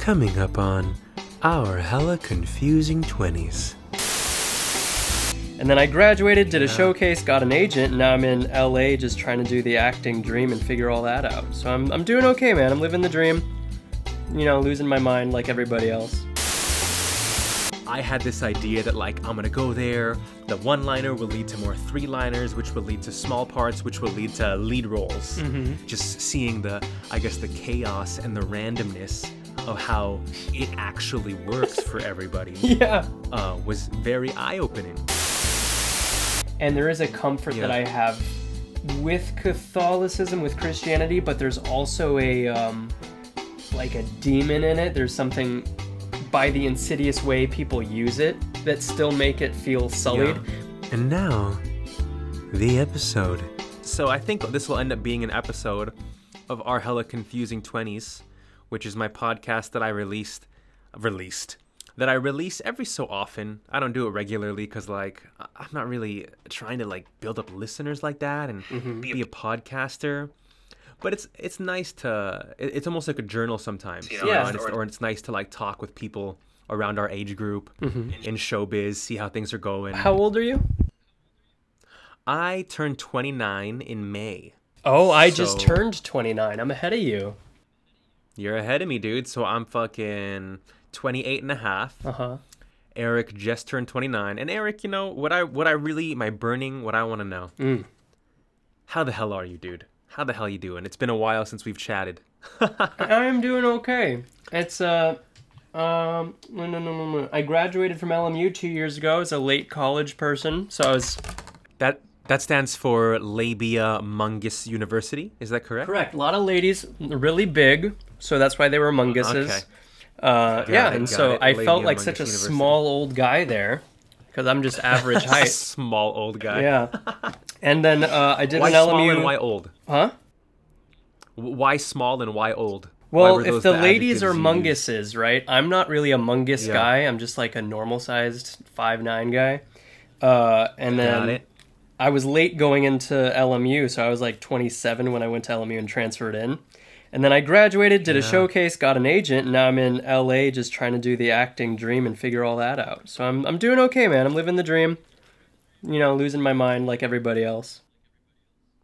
Coming up on Our Hella Confusing 20s. And then I graduated, did a showcase, got an agent, and now I'm in LA just trying to do the acting dream and figure all that out. So I'm, I'm doing okay, man. I'm living the dream. You know, losing my mind like everybody else. I had this idea that like I'm gonna go there. The one-liner will lead to more three-liners, which will lead to small parts, which will lead to lead roles. Mm-hmm. Just seeing the, I guess, the chaos and the randomness of how it actually works for everybody Yeah. uh, was very eye-opening. And there is a comfort that I have with Catholicism, with Christianity, but there's also a um, like a demon in it. There's something by the insidious way people use it that still make it feel sullied. And now, the episode. So I think this will end up being an episode of our hella confusing 20s, which is my podcast that I released released that I release every so often. I don't do it regularly cuz like I- I'm not really trying to like build up listeners like that and mm-hmm. be a podcaster. But it's it's nice to it's almost like a journal sometimes. you know, Yeah. and it's, or it's nice to like talk with people around our age group mm-hmm. in showbiz, see how things are going. How old are you? I turned 29 in May. Oh, I just turned 29. I'm ahead of you. You're ahead of me, dude. So I'm fucking 28 and a half. Uh huh. Eric just turned 29. And Eric, you know, what I what I really my burning what I want to know. Mm. How the hell are you, dude? How the hell you doing? It's been a while since we've chatted. I'm doing okay. It's uh um no, no, no, no, no. I graduated from LMU 2 years ago as a late college person. So I was That that stands for Labia Mungus University. Is that correct? correct. A lot of ladies really big, so that's why they were munguses. Okay. Uh yeah, it, and so it. I felt like Mungus such a University. small old guy there cuz I'm just average height. Small old guy. yeah. And then uh, I did Why an small and why old? Huh? Why small and why old? Well, if those the ladies are munguses, right? I'm not really a mungus Yeah. guy. I'm just like a normal sized five nine guy. Uh, and Got then it. I was late going into LMU, so I was like 27 when I went to LMU and transferred in. And then I graduated, did a showcase, got an agent, and now I'm in LA just trying to do the acting dream and figure all that out. So I'm I'm doing okay, man. I'm living the dream. You know, losing my mind like everybody else.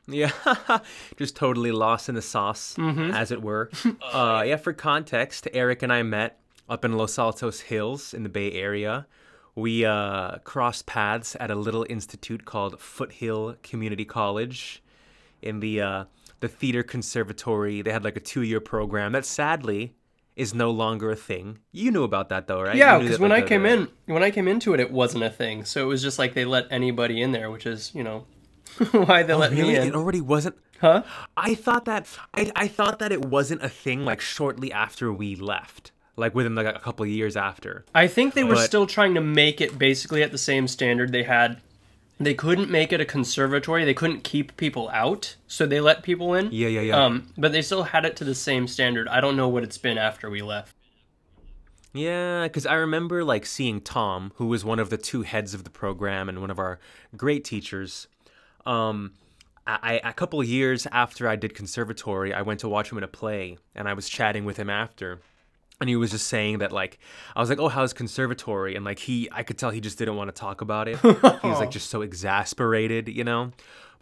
Yeah, just totally lost in the sauce, as it were. uh, yeah, for context, Eric and I met up in Los Altos Hills in the Bay Area. We uh, crossed paths at a little institute called Foothill Community College in the uh, the theater conservatory. They had like a two year program that sadly is no longer a thing. You knew about that though, right? Yeah, because when I came in, when I came into it, it wasn't a thing. So it was just like they let anybody in there, which is, you know, why they let Oh, Really? me in. It already wasn't. Huh? I thought that I, I thought that it wasn't a thing like shortly after we left, like within like a couple of years after. I think they were But- still trying to make it basically at the same standard they had. They couldn't make it a conservatory. They couldn't keep people out, so they let people in. Yeah, yeah, yeah. Um, but they still had it to the same standard. I don't know what it's been after we left. Yeah, because I remember like seeing Tom, who was one of the two heads of the program and one of our great teachers. Um, I, a couple years after I did conservatory, I went to watch him in a play, and I was chatting with him after, and he was just saying that like I was like, "Oh, how's conservatory?" And like he, I could tell he just didn't want to talk about it. he was like just so exasperated, you know.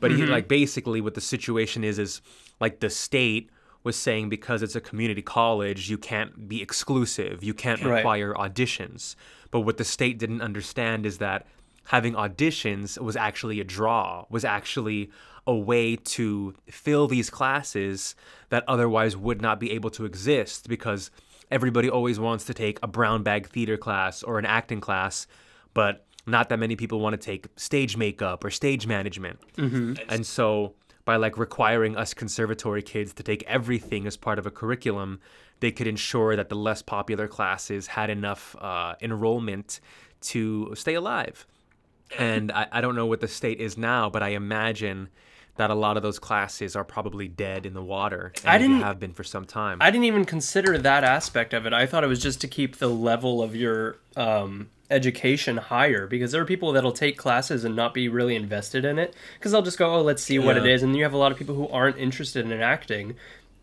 But he mm-hmm. like basically what the situation is is like the state was saying because it's a community college, you can't be exclusive, you can't Right. require auditions. But what the state didn't understand is that having auditions was actually a draw, was actually a way to fill these classes that otherwise would not be able to exist because everybody always wants to take a brown bag theater class or an acting class, but not that many people want to take stage makeup or stage management. And so by like requiring us conservatory kids to take everything as part of a curriculum, they could ensure that the less popular classes had enough uh, enrollment to stay alive. And I, I don't know what the state is now, but I imagine that a lot of those classes are probably dead in the water. And I didn't- have been for some time. I didn't even consider that aspect of it. I thought it was just to keep the level of your um, education higher because there are people that'll take classes and not be really invested in it because they'll just go, oh, let's see what it is, Yeah. And you have a lot of people who aren't interested in acting,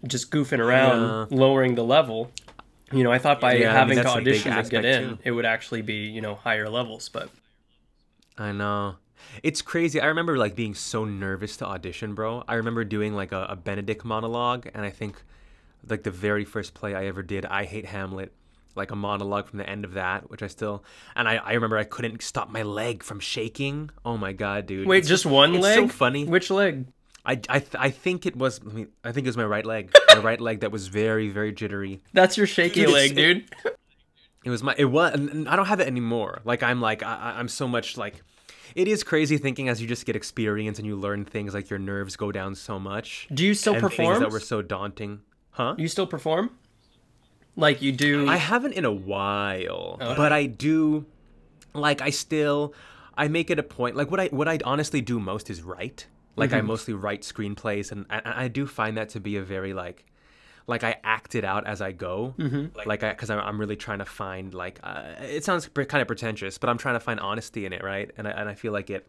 just goofing around, lowering the level. You know, I thought by Yeah, I mean, having to that's a big audition to get in, too. it would actually be you know higher levels. But I know. It's crazy. I remember like being so nervous to audition, bro. I remember doing like a, a Benedick monologue, and I think like the very first play I ever did, I Hate Hamlet, like a monologue from the end of that, which I still and I, I remember I couldn't stop my leg from shaking. Oh my god, dude. wait, It's just one it's leg? so funny. Which leg? I, I, th- I think it was I, mean, I think it was my right leg. my right leg that was very very jittery. That's your shaky Dude, leg, dude. It was my it was I don't have it anymore. Like I'm like I- I'm so much like it is crazy thinking as you just get experience and you learn things like your nerves go down so much. Do you still and perform? things that were so daunting. Huh? You still perform? Like you do? I haven't in a while, Okay. but I do like I still I make it a point like what I what I honestly do most is write. Like I mm-hmm. mostly write screenplays and I, I do find that to be a very like like I act it out as I go. Mm-hmm. Like I because I'm, I'm really trying to find like uh, it sounds pre- kind of pretentious, but I'm trying to find honesty in it, right? And I, and I feel like it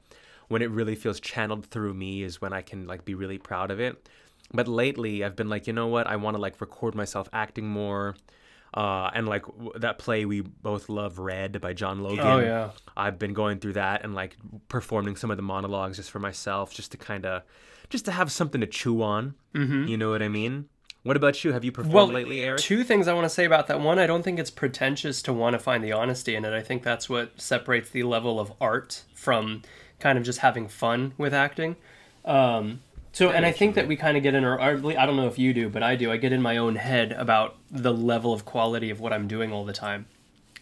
when it really feels channeled through me is when I can like be really proud of it. But lately, I've been like, you know what? I want to like record myself acting more. Uh, and like w- that play we both love, Red by John Logan. Oh, yeah. I've been going through that and like performing some of the monologues just for myself, just to kind of, just to have something to chew on. Mm-hmm. You know what I mean? What about you? Have you performed well, lately, Eric? two things I want to say about that. One, I don't think it's pretentious to want to find the honesty in it. I think that's what separates the level of art from kind of just having fun with acting. Um, so, and I think that we kind of get in our, I don't know if you do, but I do. I get in my own head about the level of quality of what I'm doing all the time.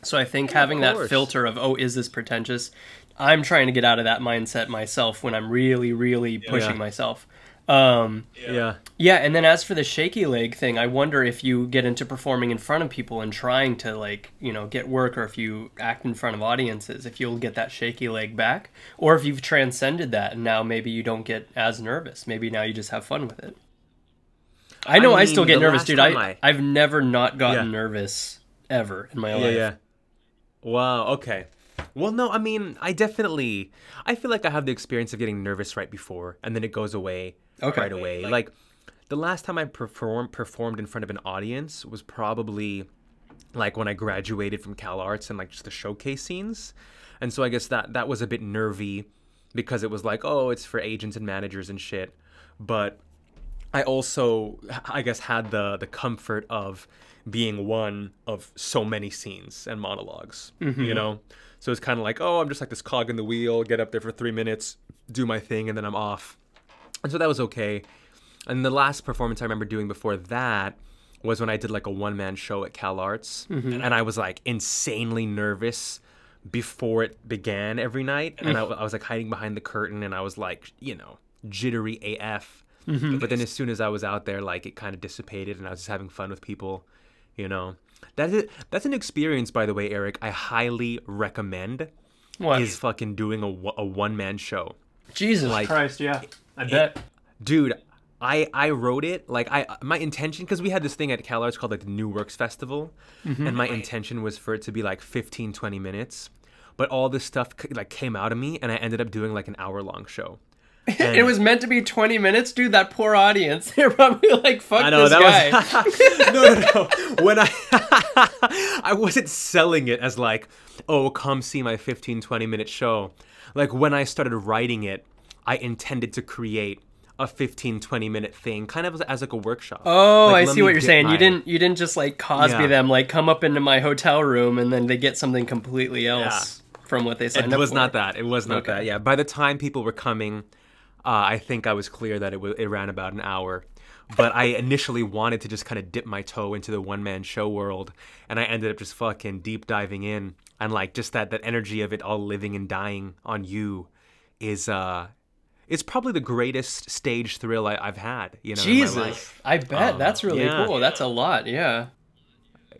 So I think having that filter of, oh, is this pretentious? I'm trying to get out of that mindset myself when I'm really, really pushing Yeah. myself. Um, yeah. yeah, and then as for the shaky leg thing, I wonder if you get into performing in front of people and trying to like, you know, get work or if you act in front of audiences, if you'll get that shaky leg back or if you've transcended that and now maybe you don't get as nervous. Maybe now you just have fun with it. I know I, I still get nervous, dude. I, I- I've never not gotten Yeah. nervous ever in my Yeah, life. yeah. Wow. Okay. Well, no, I mean, I definitely, I feel like I have the experience of getting nervous right before, and then it goes away Okay. right away. Like, the last time I performed performed in front of an audience was probably like when I graduated from Cal Arts and like just the showcase scenes, and so I guess that that was a bit nervy because it was like, oh, it's for agents and managers and shit, but I also, I guess, had the the comfort of being one of so many scenes and monologs. You mm-hmm. know, so it's kind of like, oh, I'm just like this cog in the wheel. Get up there for three minutes, do my thing, and then I'm off. And so that was okay. And the last performance I remember doing before that was when I did like a one man show at Cal Arts, mm-hmm. and I was like insanely nervous before it began every night, and I, I was like hiding behind the curtain, and I was like, you know, jittery AF. Mm-hmm. But then as soon as I was out there, like it kind of dissipated, and I was just having fun with people, you know. That's it. That's an experience, by the way, Eric. I highly recommend What? is fucking doing a, a one man show Jesus like- Christ, yeah. I bet. dude i i wrote it like i my intention because we had this thing at CalArts called like the new works festival mm-hmm. and my intention was for it to be like 15 20 minutes but all this stuff c- like came out of me and i ended up doing like an hour long show it was meant to be 20 minutes, dude. That poor audience. They're probably like, fuck I know this guy. was no, no, no. When I I wasn't selling it as like, oh, come see my 15, 20 minute show. Like when I started writing it, I intended to create a 15, 20 minute thing, kind of as, as like a workshop. Oh, Like, I see what you're saying. my- You didn't you didn't just like Cosby Yeah. them like come up into my hotel room and then they get something completely else from what they said It was for. not that. It was not Okay. that. Yeah. By the time people were coming, uh, I think I was clear that it, w- it ran about an hour. But I initially wanted to just kind of dip my toe into the one man show world, and I ended up just fucking deep diving in, and like just that that energy of it all living and dying on you, is uh, it's probably the greatest stage thrill I, I've had. You know, in my Jesus. I bet Um, that's really yeah. cool. That's a lot. Yeah.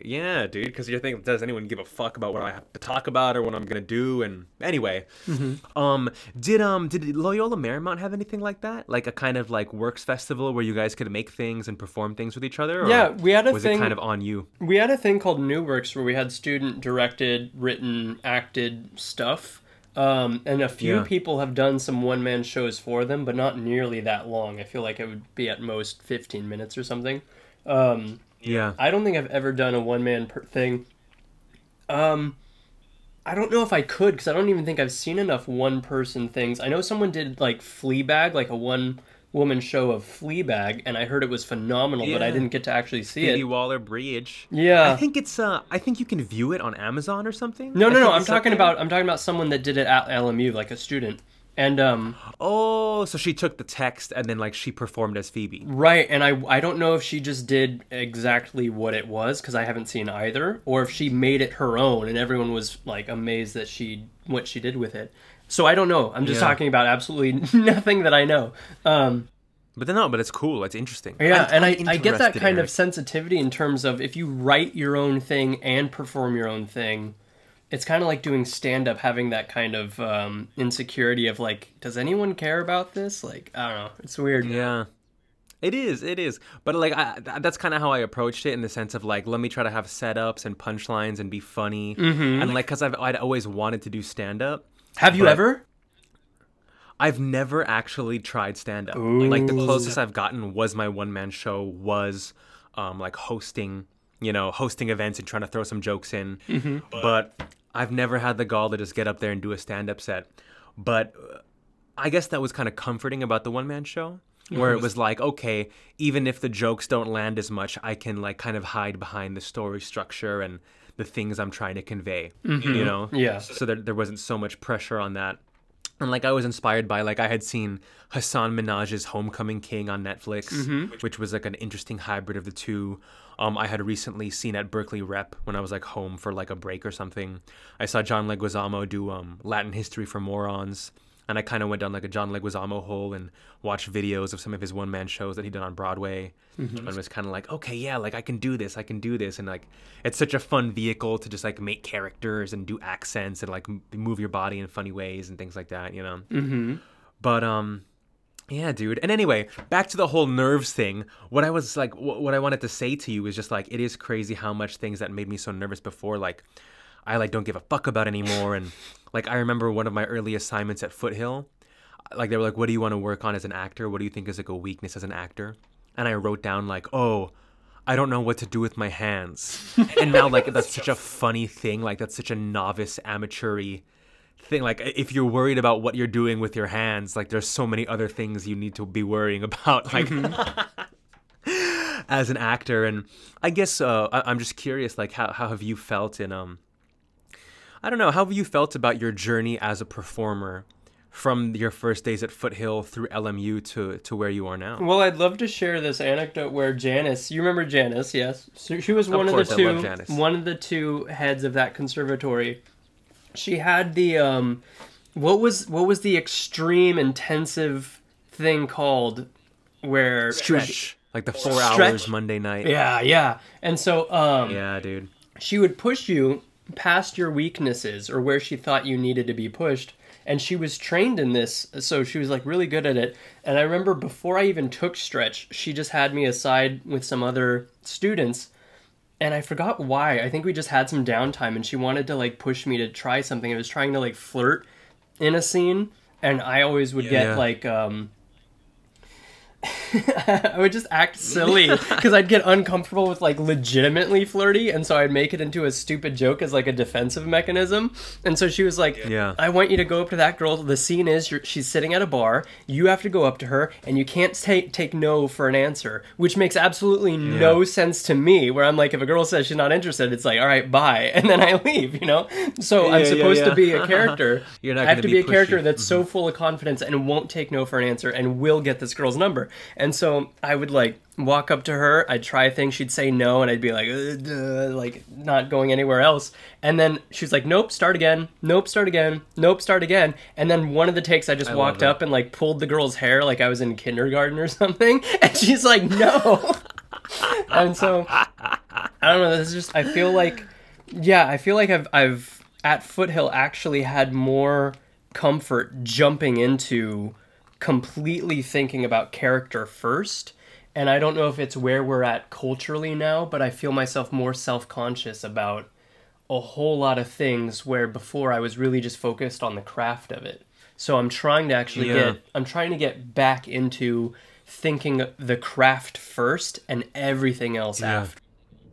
Yeah, dude, because you're thinking, does anyone give a fuck about what I have to talk about or what I'm gonna do? And anyway, Mm-hmm. um, did um did Loyola Marymount have anything like that? Like a kind of like works festival where you guys could make things and perform things with each other? Or Yeah, we had a was thing- it kind of on you? We had a thing called New Works where we had student directed, written, acted stuff. Um, and a few Yeah. people have done some one man shows for them, but not nearly that long. I feel like it would be at most 15 minutes or something. Um, Yeah. I don't think I've ever done a one man per- thing. Um, I don't know if I could because I don't even think I've seen enough one person things. I know someone did like Fleabag, like a one woman show of Fleabag, and I heard it was phenomenal, but I didn't get to actually see it. Phoebe it. Waller Bridge. Yeah. I think it's uh I think you can view it on Amazon or something. no, no, no. I'm talking about I'm talking about someone that did it at LMU, like a student. And um, Oh, so she took the text and then like she performed as Phoebe. Right, and I I don't know if she just did exactly what it was because I haven't seen either, or if she made it her own and everyone was like amazed that she what she did with it. So I don't know. I'm just Yeah. talking about absolutely nothing that I know. Um, But then no, but it's cool. It's interesting. yeah, I'm- and I, I'm I get that kind Eric. of sensitivity in terms of if you write your own thing and perform your own thing, it's kind of like doing stand up, having that kind of um, insecurity of like, does anyone care about this? Like, I don't know. It's weird. Yeah. It is, it is. But like I, th- that's kind of how I approached it in the sense of like let me try to have setups and punchlines and be funny. Mm-hmm. And like cuz I've I'd always wanted to do stand up. Have you But- ever? I've never actually tried stand up. Like the closest I've gotten was my one man show was um like hosting, you know, hosting events and trying to throw some jokes in. Mm-hmm. But I've never had the gall to just get up there and do a stand up set. But uh, I guess that was kind of comforting about the one man show. Where it was like, okay, even if the jokes don't land as much, I can like kind of hide behind the story structure and the things I'm trying to convey. You know? Yeah. So there, there wasn't so much pressure on that. And like I was inspired by like I had seen Hasan Minhaj's Homecoming King on Netflix, Mm-hmm. which was like an interesting hybrid of the two. Um, I had recently seen at Berkeley Rep when I was like home for like a break or something. I saw John Leguizamo do um, Latin History for Morons, and I kind of went down like a John Leguizamo hole and watched videos of some of his one man shows that he did on Broadway, and was kind of like, okay, yeah, like I can do this, I can do this, and like it's such a fun vehicle to just like make characters and do accents and like m- move your body in funny ways and things like that, you know. Mm-hmm. But um yeah, dude. And anyway, back to the whole nerves thing. What I was like wh- what I wanted to say to you is just like it is crazy how much things that made me so nervous before like I like don't give a fuck about anymore and like I remember one of my early assignments at Foothill like they were like what do you want to work on as an actor? What do you think is like a weakness as an actor? And I wrote down like, "Oh, I don't know what to do with my hands." and now like that's such a funny thing, like that's such a novice amateur thing like if you're worried about what you're doing with your hands like there's so many other things you need to be worrying about like as an actor and i guess uh, I- i'm just curious like how, how have you felt in um i don't know how have you felt about your journey as a performer from your first days at foothill through lmu to to where you are now Well, I'd love to share this anecdote where Janice, you remember Janice, yes? So she was one of, course, the two one of the two heads of that conservatory. She had the um what was what was the extreme intensive thing called where stretch like the four Stretch? hours monday night Yeah, yeah. And so um yeah dude she would push you past your weaknesses or where she thought you needed to be pushed. And she was trained in this so she was like really good at it. And i remember before i even took stretch she just had me aside with some other students. And i forgot why. I think we just had some downtime and she wanted to like push me to try something. I was trying to like flirt in a scene. And i always would get Yeah. like um I would just act silly because I'd get uncomfortable with like legitimately flirty, and so I'd make it into a stupid joke as like a defensive mechanism. And so she was like, Yeah. I want you to go up to that girl. The scene is you're, she's sitting at a bar. You have to go up to her, and you can't take take no for an answer, which makes absolutely no sense to me. Where I'm like, if a girl says she's not interested, it's like, all right, bye, and then I leave. You know. So I'm Yeah, yeah, supposed yeah. to be a character. You're not I have gonna be be a character pushy. Mm-hmm. that's so full of confidence and won't take no for an answer and will get this girl's number. And so I would like walk up to her, I'd try things, she'd say no, and I'd be like, "Uh, like not going anywhere else. And then she's like, nope, start again. Nope, start again. Nope, start again. And then one of the takes, I just I walked up and like pulled the girl's hair like I was in kindergarten or something. And she's like, no. and so I don't know. This is just I feel like yeah, I feel like I've I've at Foothill actually had more comfort jumping into completely thinking about character first. And I don't know if it's where we're at culturally now, but I feel myself more self-conscious about a whole lot of things where before I was really just focused on the craft of it. So I'm trying to actually Yeah. get I'm trying to get back into thinking the craft first and everything else Yeah. after.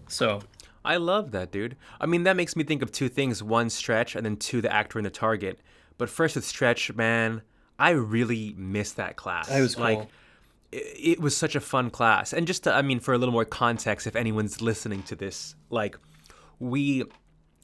So I love that, dude. I mean, that makes me think of two things: one, Stretch, and then two, the actor and the target. But first with Stretch, man, I really miss that class. That was cool. Like, it, it was such a fun class. And just to, I mean, for a little more context, if anyone's listening to this, like, we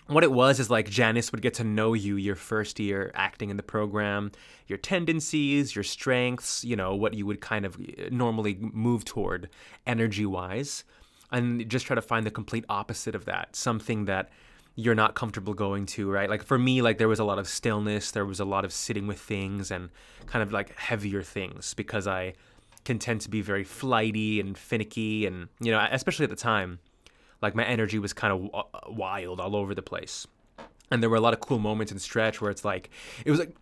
what it was is like Janice would get to know you your first year acting in the program, your tendencies, your strengths, you know, what you would kind of eh, normally move toward energy wise, and just try to find the complete opposite of that, something that you're not comfortable going to, right? Like for me, like there was a lot of stillness, there was a lot of sitting with things and kind of like heavier things because I can tend to be very flighty and finicky and, you know, especially at the time like my energy was kind of w- uh, wild all over the place and there were a lot of cool moments in stretch where it's like it was like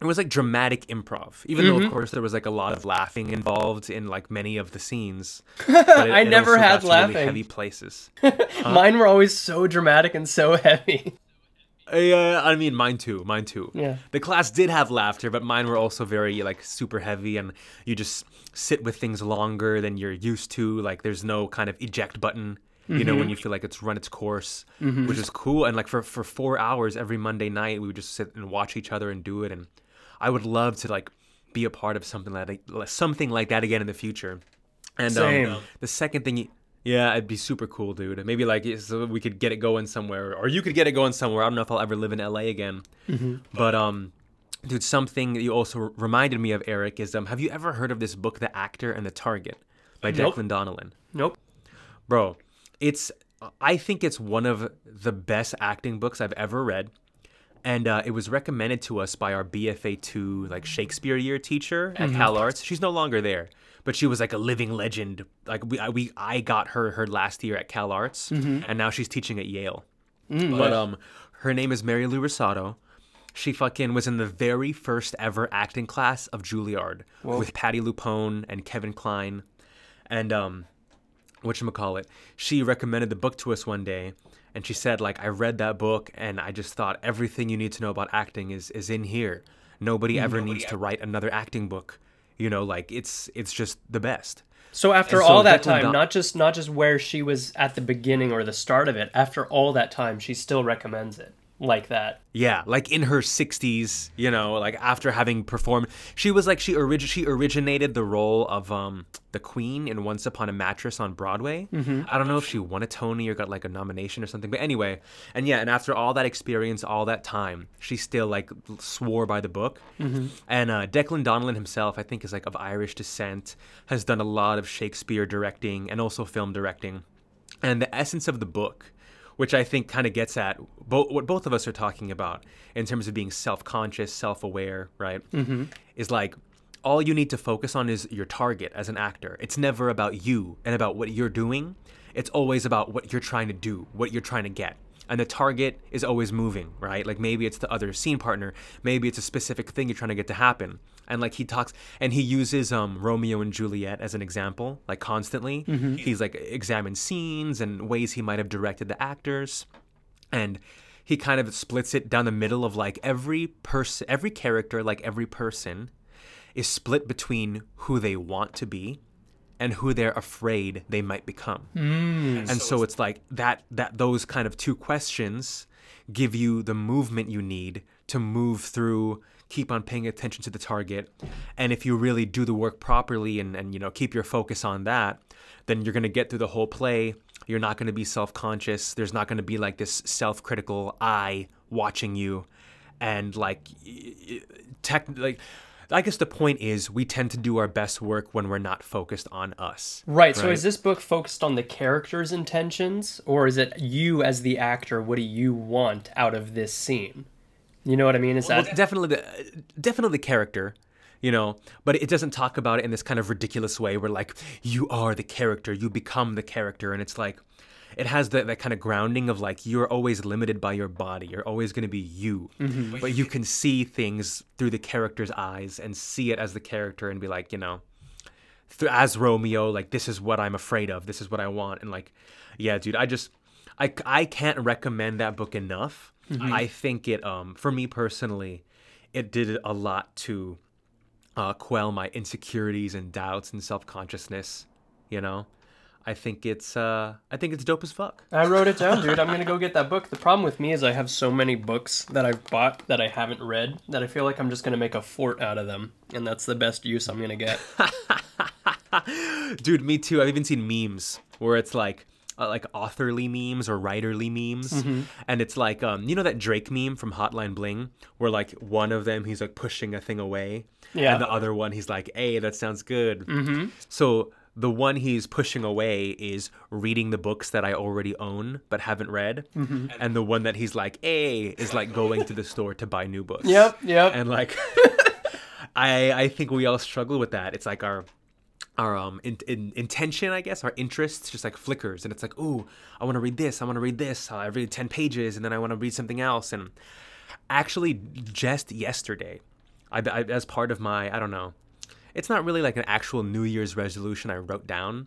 it was like dramatic improv even though of mm-hmm. course there was like a lot of laughing involved in like many of the scenes it- I never had to really laughing. heavy places uh-huh. mine were always so dramatic and so heavy. yeah uh, i mean mine too mine too Yeah. the class did have laughter but mine were also very like super heavy and you just sit with things longer than you're used to like there's no kind of eject button you know when mm-hmm. you feel like it's run its course mm-hmm. which is cool and like for for four hours every monday night we would just sit and watch each other and do it and i would love to like be a part of something like something like that again in the future and Same. Um, the second thing yeah, it'd be super cool, dude. Maybe like so we could get it going somewhere, or you could get it going somewhere. I don't know if I'll ever live in LA again. But um, dude, something that you also reminded me of, Eric, is um, have you ever heard of this book, The Actor and the Target, by Nope. Declan Donnellan? Nope. Bro, it's I think it's one of the best acting books I've ever read. And uh, it was recommended to us by our BFA two like Shakespeare year teacher at Cal Arts. She's no longer there, but she was like a living legend. Like we, I, we, I got her her last year at Cal Arts, and now she's teaching at Yale. But um, her name is Mary Lou Rosato. She fucking was in the very first ever acting class of Juilliard with Patti LuPone and Kevin Kline, and um, what call it? she recommended the book to us one day and she said like I read that book and I just thought everything you need to know about acting is is in here. Nobody ever needs to write another acting book. You know, like it's it's just the best. So after so all that time, not just not just where she was at the beginning or the start of it, after all that time, she still recommends it like that. Yeah, like in her 60s, you know, like after having performed, she was like she orig- she originated the role of um the Queen in Once Upon a Mattress on Broadway. I don't know if she won a Tony or got like a nomination or something, but anyway, and yeah, and after all that experience, all that time, she still like swore by the book. And uh, Declan Donnellan himself, I think, is like of Irish descent, has done a lot of Shakespeare directing and also film directing. And the essence of the book, which I think kind of gets at bo- what both of us are talking about in terms of being self conscious, self aware, right? Mm-hmm. Is like all you need to focus on is your target as an actor. It's never about you and about what you're doing, it's always about what you're trying to do, what you're trying to get. And the target is always moving, right? Like maybe it's the other scene partner, maybe it's a specific thing you're trying to get to happen. And like he talks, and he uses um, Romeo and Juliet as an example, like constantly. He's like examines scenes and ways he might have directed the actors, and he kind of splits it down the middle of like every person, every character, like every person, is split between who they want to be and who they're afraid they might become. And so it's like that that those kind of two questions give you the movement you need to move through keep on paying attention to the target and if you really do the work properly and, and you know keep your focus on that then you're going to get through the whole play you're not going to be self-conscious there's not going to be like this self-critical eye watching you and like tech like I guess the point is we tend to do our best work when we're not focused on us. Right. So is this book focused on the character's intentions, or is it you as the actor? What do you want out of this scene? You know what I mean? Is Well, that definitely the definitely the character, you know, but it doesn't talk about it in this kind of ridiculous way where like you are the character, you become the character, and it's like it has that, that kind of grounding of like you're always limited by your body. You're always going to be you, mm-hmm. but you can see things through the character's eyes and see it as the character and be like, you know, th- as Romeo, like this is what I'm afraid of. This is what I want, and like, yeah, dude, I just, I, I can't recommend that book enough. I think it, um, for me personally, it did a lot to uh, quell my insecurities and doubts and self consciousness. You know, I think it's uh I think it's dope as fuck. I wrote it down, dude. I'm gonna go get that book. The problem with me is I have so many books that I've bought that I haven't read that I feel like I'm just gonna make a fort out of them, and that's the best use I'm gonna get. Dude, me too. I've even seen memes where it's like uh, like authorly memes or writerly memes, Mm-hmm. and it's like um you know that Drake meme from Hotline Bling where like one of them he's like pushing a thing away, Yeah. and the other one he's like, hey, that sounds good. Mm-hmm. So the one he's pushing away is reading the books that I already own but haven't read, Mm-hmm. and the one that he's like, hey, is like going to the store to buy new books. Yep, yep. and like I I think we all struggle with that. It's like our our um in, in, intention, I guess, our interests just like flickers, and it's like, ooh, I want to read this, I want to read this. Uh, I read ten pages, and then I want to read something else. And actually, just yesterday, I, I as part of my I don't know, it's not really like an actual New Year's resolution I wrote down,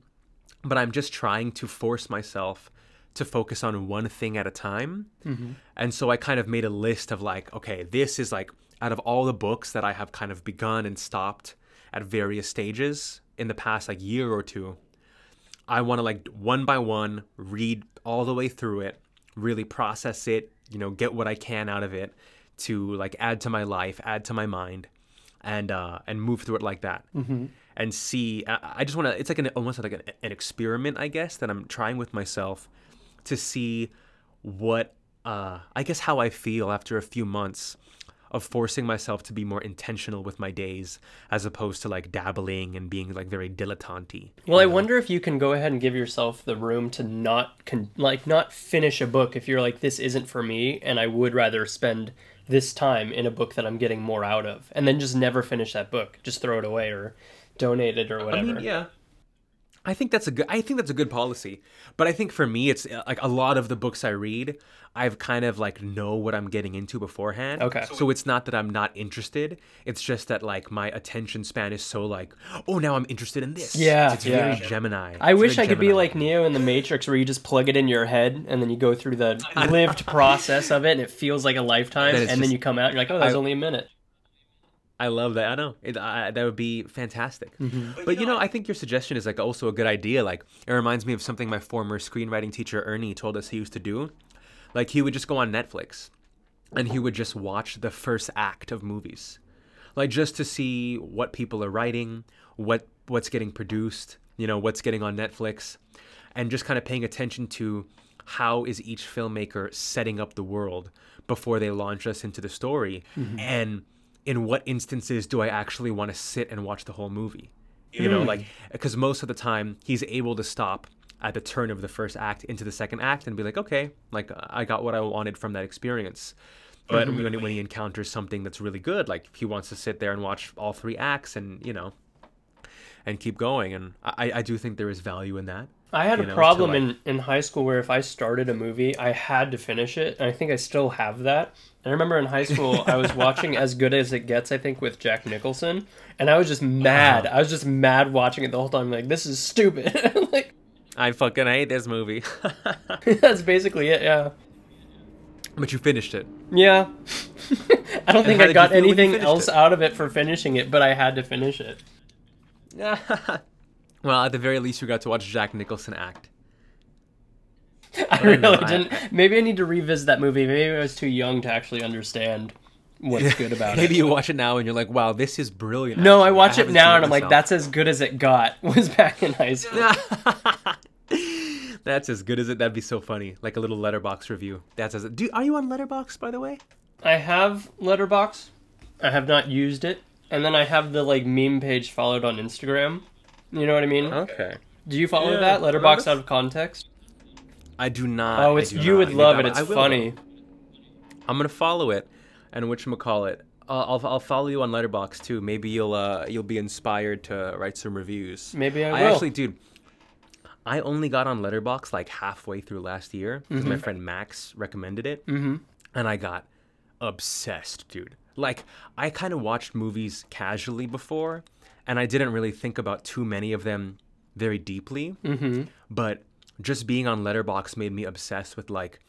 but I'm just trying to force myself to focus on one thing at a time. And so I kind of made a list of like, okay, this is like out of all the books that I have kind of begun and stopped at various stages in the past like year or two, I want to like one by one read all the way through it, really process it, you know, get what I can out of it to like add to my life, add to my mind, and uh, and move through it like that, mm-hmm. and see. I, I just want to. It's like an almost like an, an experiment, I guess, that I'm trying with myself to see what uh, I guess how I feel after a few months of forcing myself to be more intentional with my days as opposed to like dabbling and being like very dilettante. Well, I wonder if you can go ahead and give yourself the room to not con- like not finish a book if you're like this isn't for me and I would rather spend this time in a book that I'm getting more out of and then just never finish that book. Just throw it away or donate it or whatever. I mean, yeah. I think that's a good. I think that's a good policy. But I think for me, it's uh, like a lot of the books I read, I've kind of like know what I'm getting into beforehand. Okay. So it's not that I'm not interested. It's just that like my attention span is so like, oh, now I'm interested in this. Yeah, It's yeah. very Gemini. I It's wish I could be like Neo in the Matrix where you just plug it in your head and then you go through the lived process of it and it feels like a lifetime Then and it's then you come out and you're like, oh, that was I- only a minute. I love that. I know it, I, that would be fantastic. Mm-hmm. But you know, I think your suggestion is like also a good idea. Like it reminds me of something my former screenwriting teacher Ernie told us he used to do. Like he would just go on Netflix, and he would just watch the first act of movies, like just to see what people are writing, what what's getting produced, you know, what's getting on Netflix, and just kind of paying attention to how is each filmmaker setting up the world before they launch us into the story and in what instances do I actually want to sit and watch the whole movie? You know, mm. like because most of the time he's able to stop at the turn of the first act into the second act and be like, okay, like I got what I wanted from that experience. But mm-hmm. when, when he encounters something that's really good, like he wants to sit there and watch all three acts and you know, and keep going. And I, I do think there is value in that. I had a know, problem like- in, in high school where if I started a movie, I had to finish it. And I think I still have that. And I remember in high school, I was watching As Good as It Gets, I think, with Jack Nicholson. And I was just uh-huh. mad. I was just mad watching it the whole time. Like, this is stupid. like, I fucking hate this movie. that's basically it, yeah. but you finished it. Yeah. I don't think I got feel when you anything else it? out of it for finishing it, but I had to finish it. Well, at the very least, we got to watch Jack Nicholson act. I know, really didn't. Maybe I need to revisit that movie. Maybe I was too young to actually understand what's good about Maybe it. Maybe you watch it now and you're like, wow, this is brilliant. No, I actually. watch it now and I'm like, that's as good as it got. Was back in high school. That's as good as it. That'd be so funny. Like a little letterboxd review. That's as. Do are you on Letterboxd by the way? I have Letterboxd. I have not used it, and then I have the like meme page followed on Instagram. You know what I mean? Okay. Do you follow Yeah, that Letterboxd out of context? I do not. Oh, it's you not. would love I- it. It's I will, funny. though. I'm gonna follow it, and which call it. I'll, I'll I'll follow you on Letterboxd too. Maybe you'll uh you'll be inspired to write some reviews. Maybe I I will. actually, dude. I only got on Letterboxd like halfway through last year because my friend Max recommended it, Mm-hmm. and I got obsessed, dude. Like I kind of watched movies casually before, and I didn't really think about too many of them very deeply. Mm-hmm. But just being on Letterboxd made me obsessed with like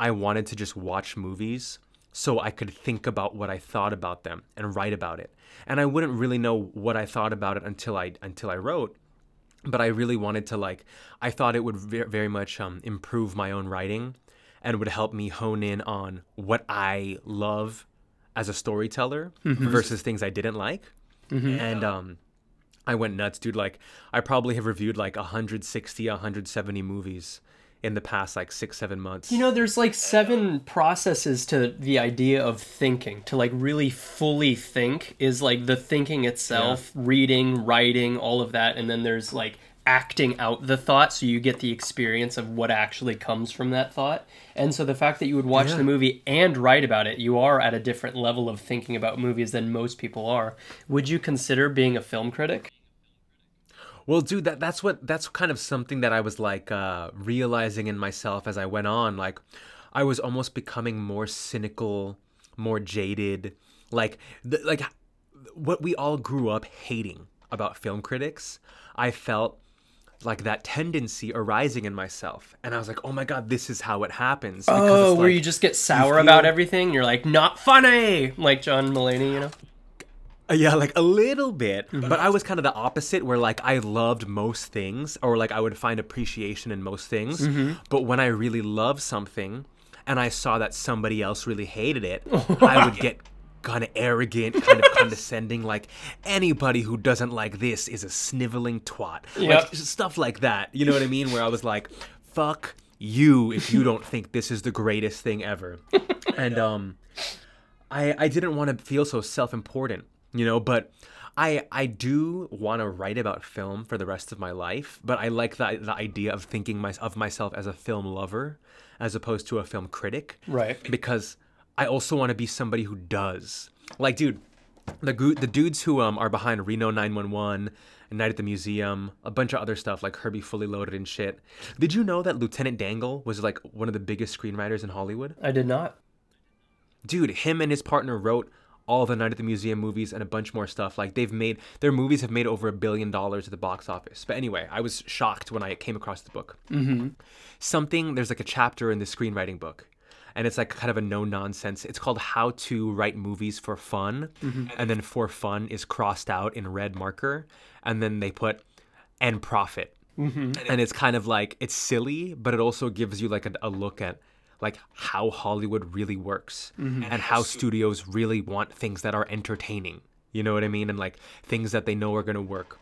I wanted to just watch movies so I could think about what I thought about them and write about it. And I wouldn't really know what I thought about it until I until I wrote. but I really wanted to like I thought it would ve- very much um, improve my own writing and would help me hone in on what I love as a storyteller versus things I didn't like. And um I went nuts, dude. Like I probably have reviewed like 160, 170 movies in the past like 6 7 months. You know, there's like seven processes to the idea of thinking. To like really fully think is like the thinking itself, reading, writing, all of that, and then there's like acting out the thought so you get the experience of what actually comes from that thought. And so the fact that you would watch Yeah. the movie and write about it, you are at a different level of thinking about movies than most people are. Would you consider being a film critic? Well, dude, that that's what that's kind of something that I was like uh realizing in myself as I went on. Like I was almost becoming more cynical, more jaded. Like the, like what we all grew up hating about film critics. I felt like that tendency arising in myself, and I was like, "Oh my god, this is how it happens." Because Oh, it's where you just get sour feel- about everything. You're like, not funny, like John Mulaney, you know? Uh, Yeah, like a little bit. Mm-hmm. But I was kind of the opposite where like I loved most things or like I would find appreciation in most things. Mm-hmm. But when I really loved something and I saw that somebody else really hated it, I would get kind of arrogant, kind of condescending like anybody who doesn't like this is a sniveling twat. Yep. Like stuff like that. You know what I mean? Where I was like, fuck you if you don't think this is the greatest thing ever. and um I I didn't want to feel so self-important, you know, but I I do want to write about film for the rest of my life, but I like the the idea of thinking my, of myself as a film lover as opposed to a film critic Right. because I also want to be somebody who does. Like dude, the the dudes who um are behind Reno 911 and Night at the Museum, a bunch of other stuff like Herbie Fully Loaded and shit. Did you know that Lieutenant Dangle was like one of the biggest screenwriters in Hollywood? I did not. dude, him and his partner wrote all the Night at the Museum movies and a bunch more stuff. Like they've made their movies have made over a billion dollars at the box office. But anyway, I was shocked when I came across the book. Mm-hmm. Something there's like a chapter in the screenwriting book. And it's like kind of a no nonsense. It's called How to Write Movies for Fun. Mm-hmm. And then for fun is crossed out in red marker. And then they put and profit. Mm-hmm. And it's kind of like, it's silly, but it also gives you like a, a look at like how Hollywood really works mm-hmm. and how studios really want things that are entertaining. You know what I mean? And like things that they know are going to work.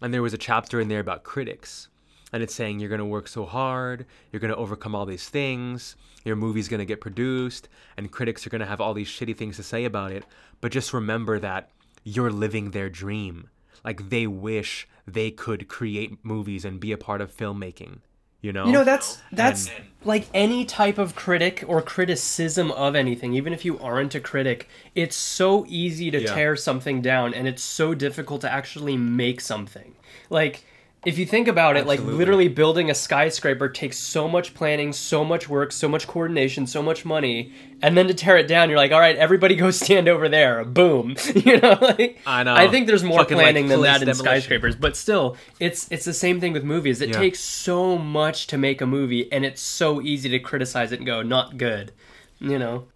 And there was a chapter in there about critics. And it's saying you're going to work so hard, you're going to overcome all these things, your movie's going to get produced, and critics are going to have all these shitty things to say about it. But just remember that you're living their dream. Like they wish they could create movies and be a part of filmmaking. You know? You know, that's that's like any type of critic or criticism of anything, even if you aren't a critic, it's so easy to Yeah. tear something down and it's so difficult to actually make something. Like if you think about it, like literally building a skyscraper takes so much planning, so much work, so much coordination, so much money, and then to tear it down, you're like, all right, everybody go stand over there. Boom. You know, like I know. I think there's more Fucking, like, planning than police that in skyscrapers, but still, it's it's the same thing with movies. It Yeah. takes so much to make a movie, and it's so easy to criticize it and go, not good. You know,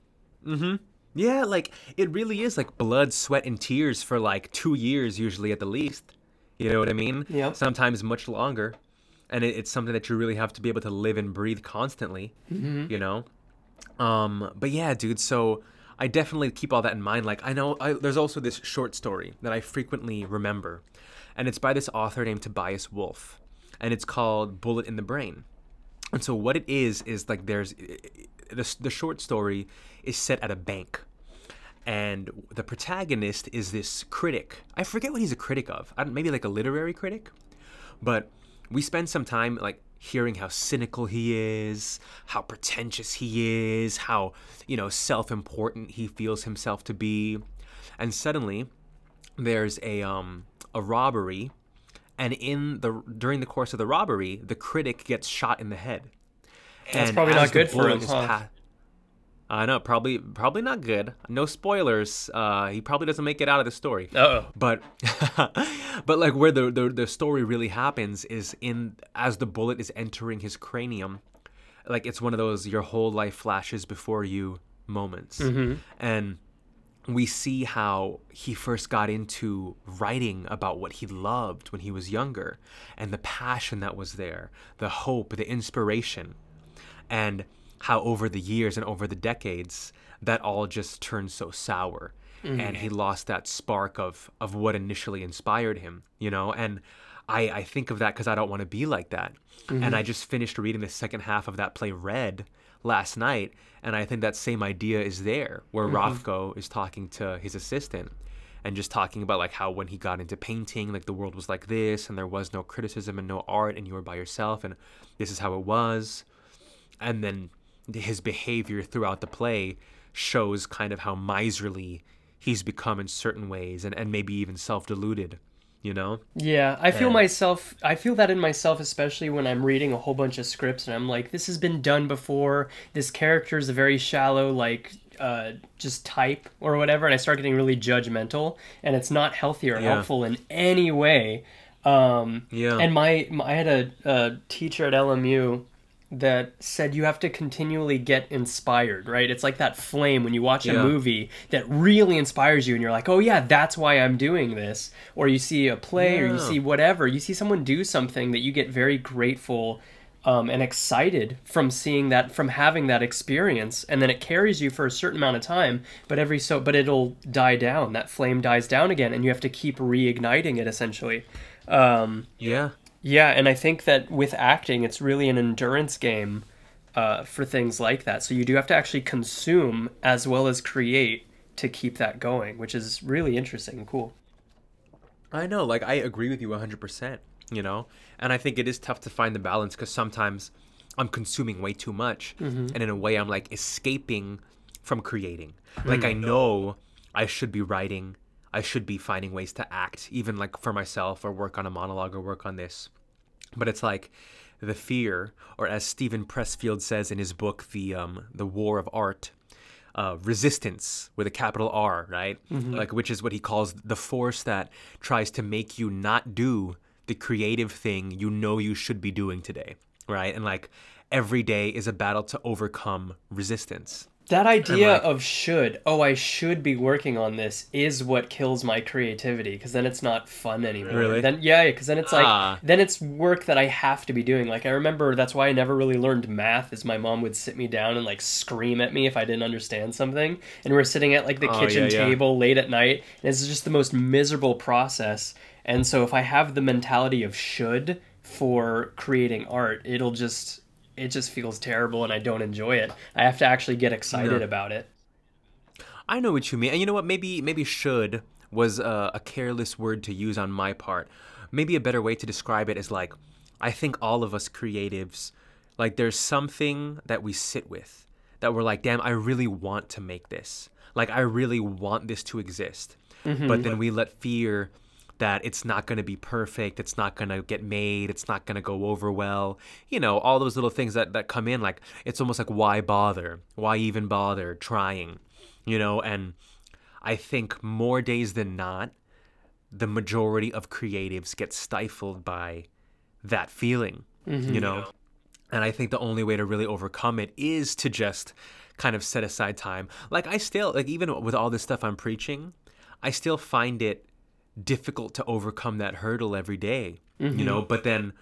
Mm-hmm. Yeah, like it really is like blood, sweat, and tears for like two years, usually at the least. You know what I mean? Yep. Sometimes much longer. And it, it's something that you really have to be able to live and breathe constantly. You know? Um, but yeah, dude, so I definitely keep all that in mind. Like, I know I, there's also this short story that I frequently remember, and it's by this author named Tobias Wolff, and it's called Bullet in the Brain. And so what it is is like there's the the short story is set at a bank, and the protagonist is this critic. I forget what he's a critic of. I don't, maybe like a literary critic, but we spend some time like hearing how cynical he is, how pretentious he is, how you know self-important he feels himself to be, and suddenly there's a um a robbery and in the during the course of the robbery the critic gets shot in the head That's And probably not good for him, huh? pa- I know, probably probably not good. No spoilers. Uh, he probably doesn't make it out of the story. Uh oh, But but like where the, the the story really happens is in as the bullet is entering his cranium, like it's one of those your whole life flashes before you moments. And we see how he first got into writing about what he loved when he was younger and the passion that was there, the hope, the inspiration, and how over the years and over the decades that all just turned so sour mm-hmm. and he lost that spark of of what initially inspired him, you know? And I, I think of that because I don't want to be like that. And mm-hmm. I just finished reading the second half of that play Red last night, and I think that same idea is there, where mm-hmm. Rothko is talking to his assistant and just talking about like how when he got into painting, like the world was like this, and there was no criticism and no art, and you were by yourself, and this is how it was. And then his behavior throughout the play shows kind of how miserly he's become in certain ways, and, and maybe even self deluded, you know? Yeah, I feel And- myself. I feel that in myself, especially when I'm reading a whole bunch of scripts and I'm like, this has been done before. This character is a very shallow, like, uh, just type or whatever, and I start getting really judgmental, and it's not healthy or Yeah. helpful in any way. Um, Yeah. And my, my I had a, a teacher at LMU that said you have to continually get inspired, right? It's like that flame when you watch a movie that really inspires you and you're like, "Oh yeah, that's why I'm doing this." Or you see a play or you see whatever, you see someone do something that you get very grateful um, and excited from seeing that from having that experience and then it carries you for a certain amount of time but every so but it'll die down that flame dies down again and you have to keep reigniting it essentially um, Yeah. Yeah, and I think that with acting, it's really an endurance game uh, for things like that. So you do have to actually consume as well as create to keep that going, which is really interesting and cool. I know, like I agree with you 100%, you know? And I think it is tough to find the balance cuz sometimes I'm consuming way too much and in a way I'm like escaping from creating. Like I know I should be writing, I should be finding ways to act even like for myself or work on a monologue or work on this. But it's like the fear or as Steven Pressfield says in his book The um The War of Art, uh, resistance with a capital R, right? Like, which is what he calls the force that tries to make you not do the creative thing you know you should be doing today, right? And like, every day is a battle to overcome resistance. That idea like- of should, oh, I should be working on this, is what kills my creativity because then it's not fun anymore. Really? Then yeah, because then it's like Ah. then it's work that I have to be doing. Like I remember that's why I never really learned math. Is my mom would sit me down and like scream at me if I didn't understand something, and we're sitting at like the Oh, kitchen yeah, yeah. table late at night, and it's just the most miserable process. And so if I have the mentality of should for creating art, it'll just it just feels terrible and I don't enjoy it. I have to actually get excited No. about it. I know what you mean, and you know what? Maybe maybe should was a, a careless word to use on my part. Maybe a better way to describe it is like, I think all of us creatives, like there's something that we sit with that we're like, damn, I really want to make this. Like I really want this to exist, mm-hmm. but then we let fear that it's not going to be perfect, it's not going to get made, it's not going to go over well. You know, all those little things that that come in like it's almost like why bother? Why even bother trying? You know, and I think more days than not the majority of creatives get stifled by that feeling, mm-hmm. you know? And I think the only way to really overcome it is to just kind of set aside time. Like I still like even with all this stuff I'm preaching, I still find it difficult to overcome that hurdle every day, you mm-hmm. know, but then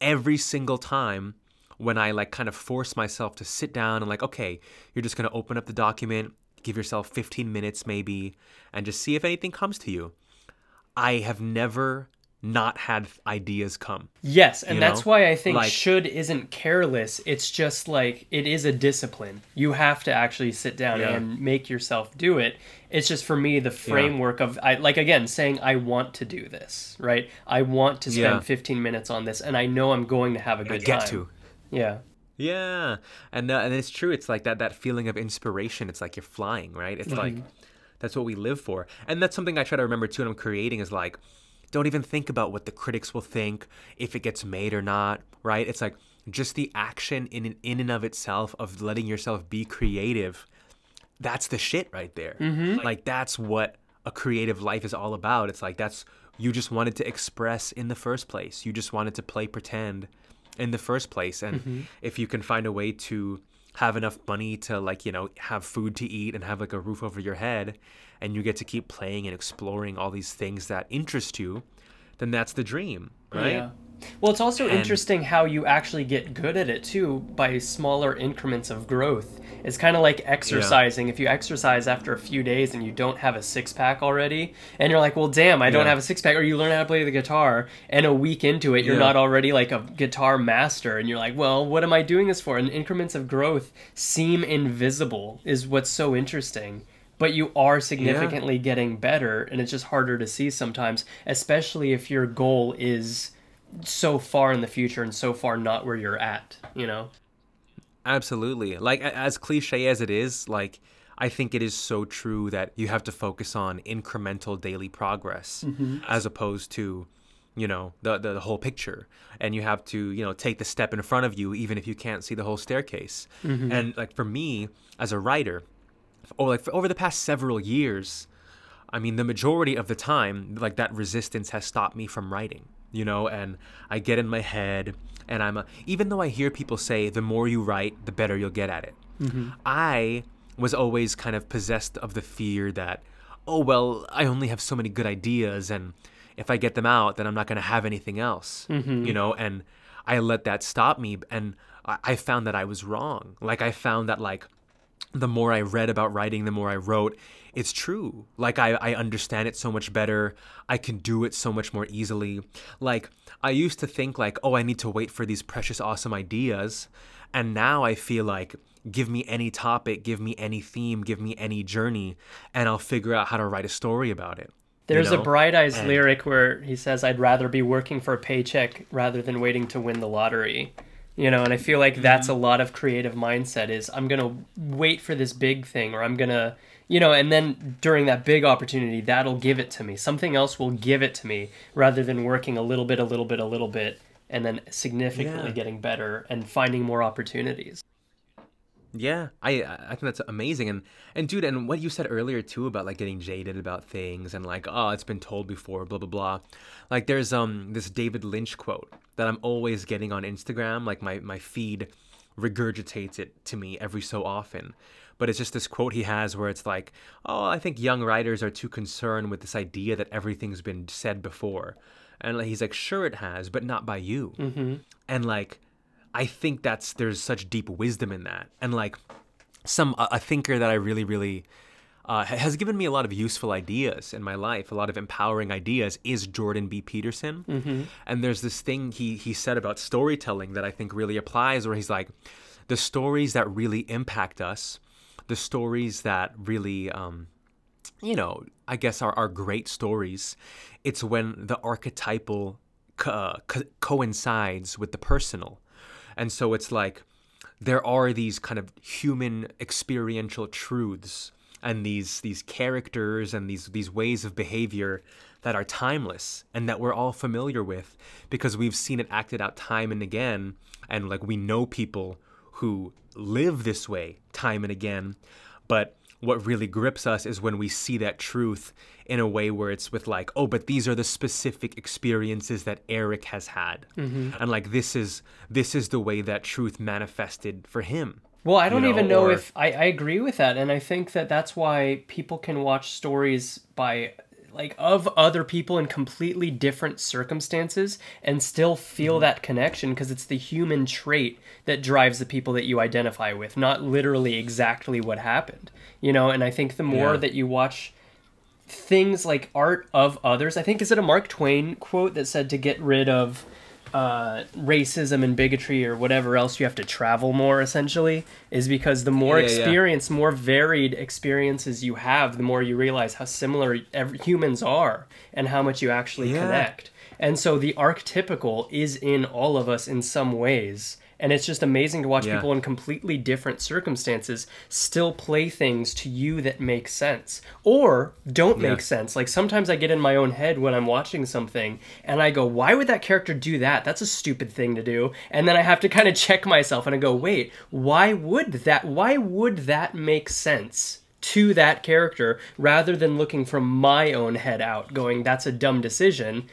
every single time when I like kind of force myself to sit down and like okay, you're just going to open up the document, give yourself 15 minutes maybe and just see if anything comes to you. I have never not had ideas come. Yes, and You that's know? why I think Like- should isn't careless. It's just like it is a discipline. You have to actually sit down Yeah. and make yourself do it. It's just for me the framework of I like again saying I want to do this, right? I want to spend Yeah. 15 minutes on this and I know I'm going to have a good get time. to. Yeah. Yeah, and uh, and it's true. It's like that that feeling of inspiration. It's like you're flying, right? It's like that's what we live for, and that's something I try to remember too when I'm creating. Is like, don't even think about what the critics will think if it gets made or not, right? It's like just the action in in and of itself of letting yourself be creative. That's the shit right there. Mm-hmm. Like that's what a creative life is all about. It's like that's you just wanted to express in the first place. You just wanted to play pretend in the first place and mm-hmm. if you can find a way to have enough money to like you know have food to eat and have like a roof over your head and you get to keep playing and exploring all these things that interest you then that's the dream right Yeah. Well, it's also And- interesting how you actually get good at it too by smaller increments of growth. It's kind of like exercising. If you exercise after a few days and you don't have a six pack already, and you're like, well, damn, I don't Yeah. have a six pack, or you learn how to play the guitar, and a week into it, you're Yeah. not already like a guitar master, and you're like, well, what am I doing this for? And increments of growth seem invisible, is what's so interesting. But you are significantly getting better, and it's just harder to see sometimes, especially if your goal is so far in the future and so far not where you're at, you know? Absolutely. Like as cliche as it is, like I think it is so true that you have to focus on incremental daily progress mm-hmm. as opposed to, you know, the, the the whole picture. And you have to, you know, take the step in front of you even if you can't see the whole staircase. Mm-hmm. And like for me as a writer, or oh, like for over the past several years, I mean, the majority of the time, like that resistance has stopped me from writing, you know, and I get in my head and I'm a, even though I hear people say the more you write, the better you'll get at it. Mm-hmm. I was always kind of possessed of the fear that, oh, well, I only have so many good ideas and if I get them out, then I'm not going to have anything else, mm-hmm. you know, and I let that stop me. And I, I found that I was wrong. Like, I found that, like, the more I read about writing, the more I wrote, it's true. Like I, I understand it so much better. I can do it so much more easily. Like I used to think like, oh, I need to wait for these precious awesome ideas. And now I feel like give me any topic, give me any theme, give me any journey, and I'll figure out how to write a story about it. you There's know? a Bright Eyes And- lyric where he says, I'd rather be working for a paycheck rather than waiting to win the lottery. You know, and I feel like that's a Mm-hmm. lot of creative mindset is I'm going to wait for this big thing or I'm going to, you know, and then during that big opportunity, that'll give it to me. Something else will give it to me rather than working a little bit, a little bit, a little bit, and then significantly Yeah. getting better and finding more opportunities. Yeah, I I think that's amazing, and and dude, and what you said earlier too about like getting jaded about things and like oh it's been told before, blah blah blah. Like there's um this David Lynch quote that I'm always getting on Instagram, like my my feed regurgitates it to me every so often. But it's just this quote he has where it's like, oh, I think young writers are too concerned with this idea that everything's been said before, and like, he's like, sure it has, but not by you. Mm-hmm. And like, I think that's there's such deep wisdom in that, and like some a, thinker that I really really uh, has given me a lot of useful ideas in my life, a lot of empowering ideas, is Jordan B. Peterson. And there's this thing he he said about storytelling that I think really applies, where he's like, the stories that really impact us, the stories that really um, you know, I guess are, are great stories. It's when the archetypal co- uh, co- coincides with the personal. And so it's like there are these kind of human experiential truths and these these characters and these these ways of behavior that are timeless and that we're all familiar with because we've seen it acted out time and again. And like we know people who live this way time and again but what really grips us is when we see that truth in a way where it's with like oh but these are the specific experiences that eric has had. Mm-hmm. And like this is this is the way that truth manifested for him Well, I don't know, even know or- if I, I agree with that, and I think that that's why people can watch stories by like of other people in completely different circumstances and still feel Mm-hmm. that connection because it's the human trait that drives the people that you identify with, not literally exactly what happened. You know, and I think the more Yeah. that you watch things like art of others. I think is it a Mark Twain quote that said to get rid of uh, racism and bigotry or whatever else you have to travel more essentially is because the more Yeah, yeah. experience more varied experiences you have the more you realize how similar ev- humans are and how much you actually Yeah. connect and so the archetypical is in all of us in some ways and it's just amazing to watch Yeah. people in completely different circumstances still play things to you that make sense or don't Yeah. make sense. Like sometimes I get in my own head when I'm watching something and I go, why would that character do that? That's a stupid thing to do. And then I have to kind of check myself and I go, wait, why would that why would that make sense? To that character, rather than looking from my own head out, going, that's a dumb decision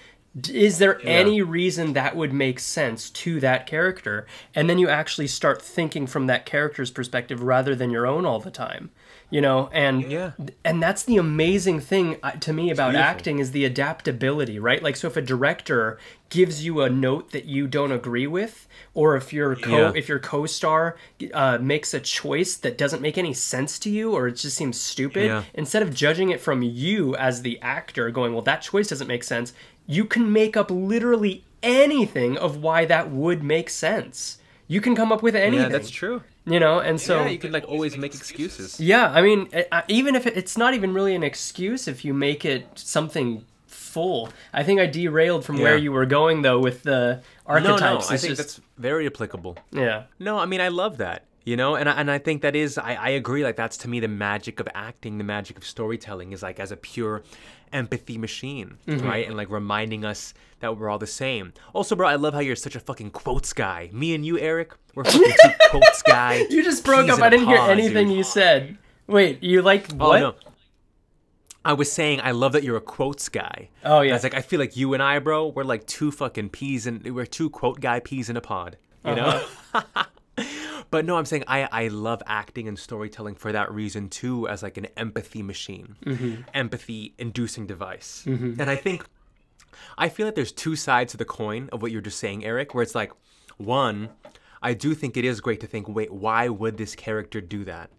Is there any reason that would make sense to that character? And then you actually start thinking from that character's perspective rather than your own all the time. You know, and Yeah. and that's the amazing thing uh, to me about acting is the adaptability, right? Like so if a director gives you a note that you don't agree with or if your co Yeah. if your co-star uh, makes a choice that doesn't make any sense to you or it just seems stupid, Yeah. instead of judging it from you as the actor going, well that choice doesn't make sense, you can make up literally anything of why that would make sense. You can come up with anything. Yeah, that's true. You know, and so yeah, you can like always make excuses. yeah, I mean, even if it's not even really an excuse, if you make it something full. I think I derailed from where you were going though with the archetypes. no, I It's think just- that's very applicable. yeah, No, I mean I love that. You know, and I, and I think that is I, I agree like that's to me the magic of acting, the magic of storytelling is like as a pure empathy machine, Mm-hmm. right? And like reminding us that we're all the same. Also, bro, I love how you're such a fucking quotes guy. Me and you, Eric, we're fucking two quotes guy. you just broke up. I didn't hear anything dude. you said. Wait, you like Oh what? no. I was saying I love that you're a quotes guy. Oh, yeah. It's like I feel like you and I, bro, we're like two fucking peas and we're two quote guy peas in a pod. You know? But no, I'm saying I I love acting and storytelling for that reason too, as like an empathy machine, Mm-hmm. empathy inducing device. And I think I feel like there's two sides to the coin of what you're just saying, Eric, where it's like, one, I do think it is great to think, wait, why would this character do that?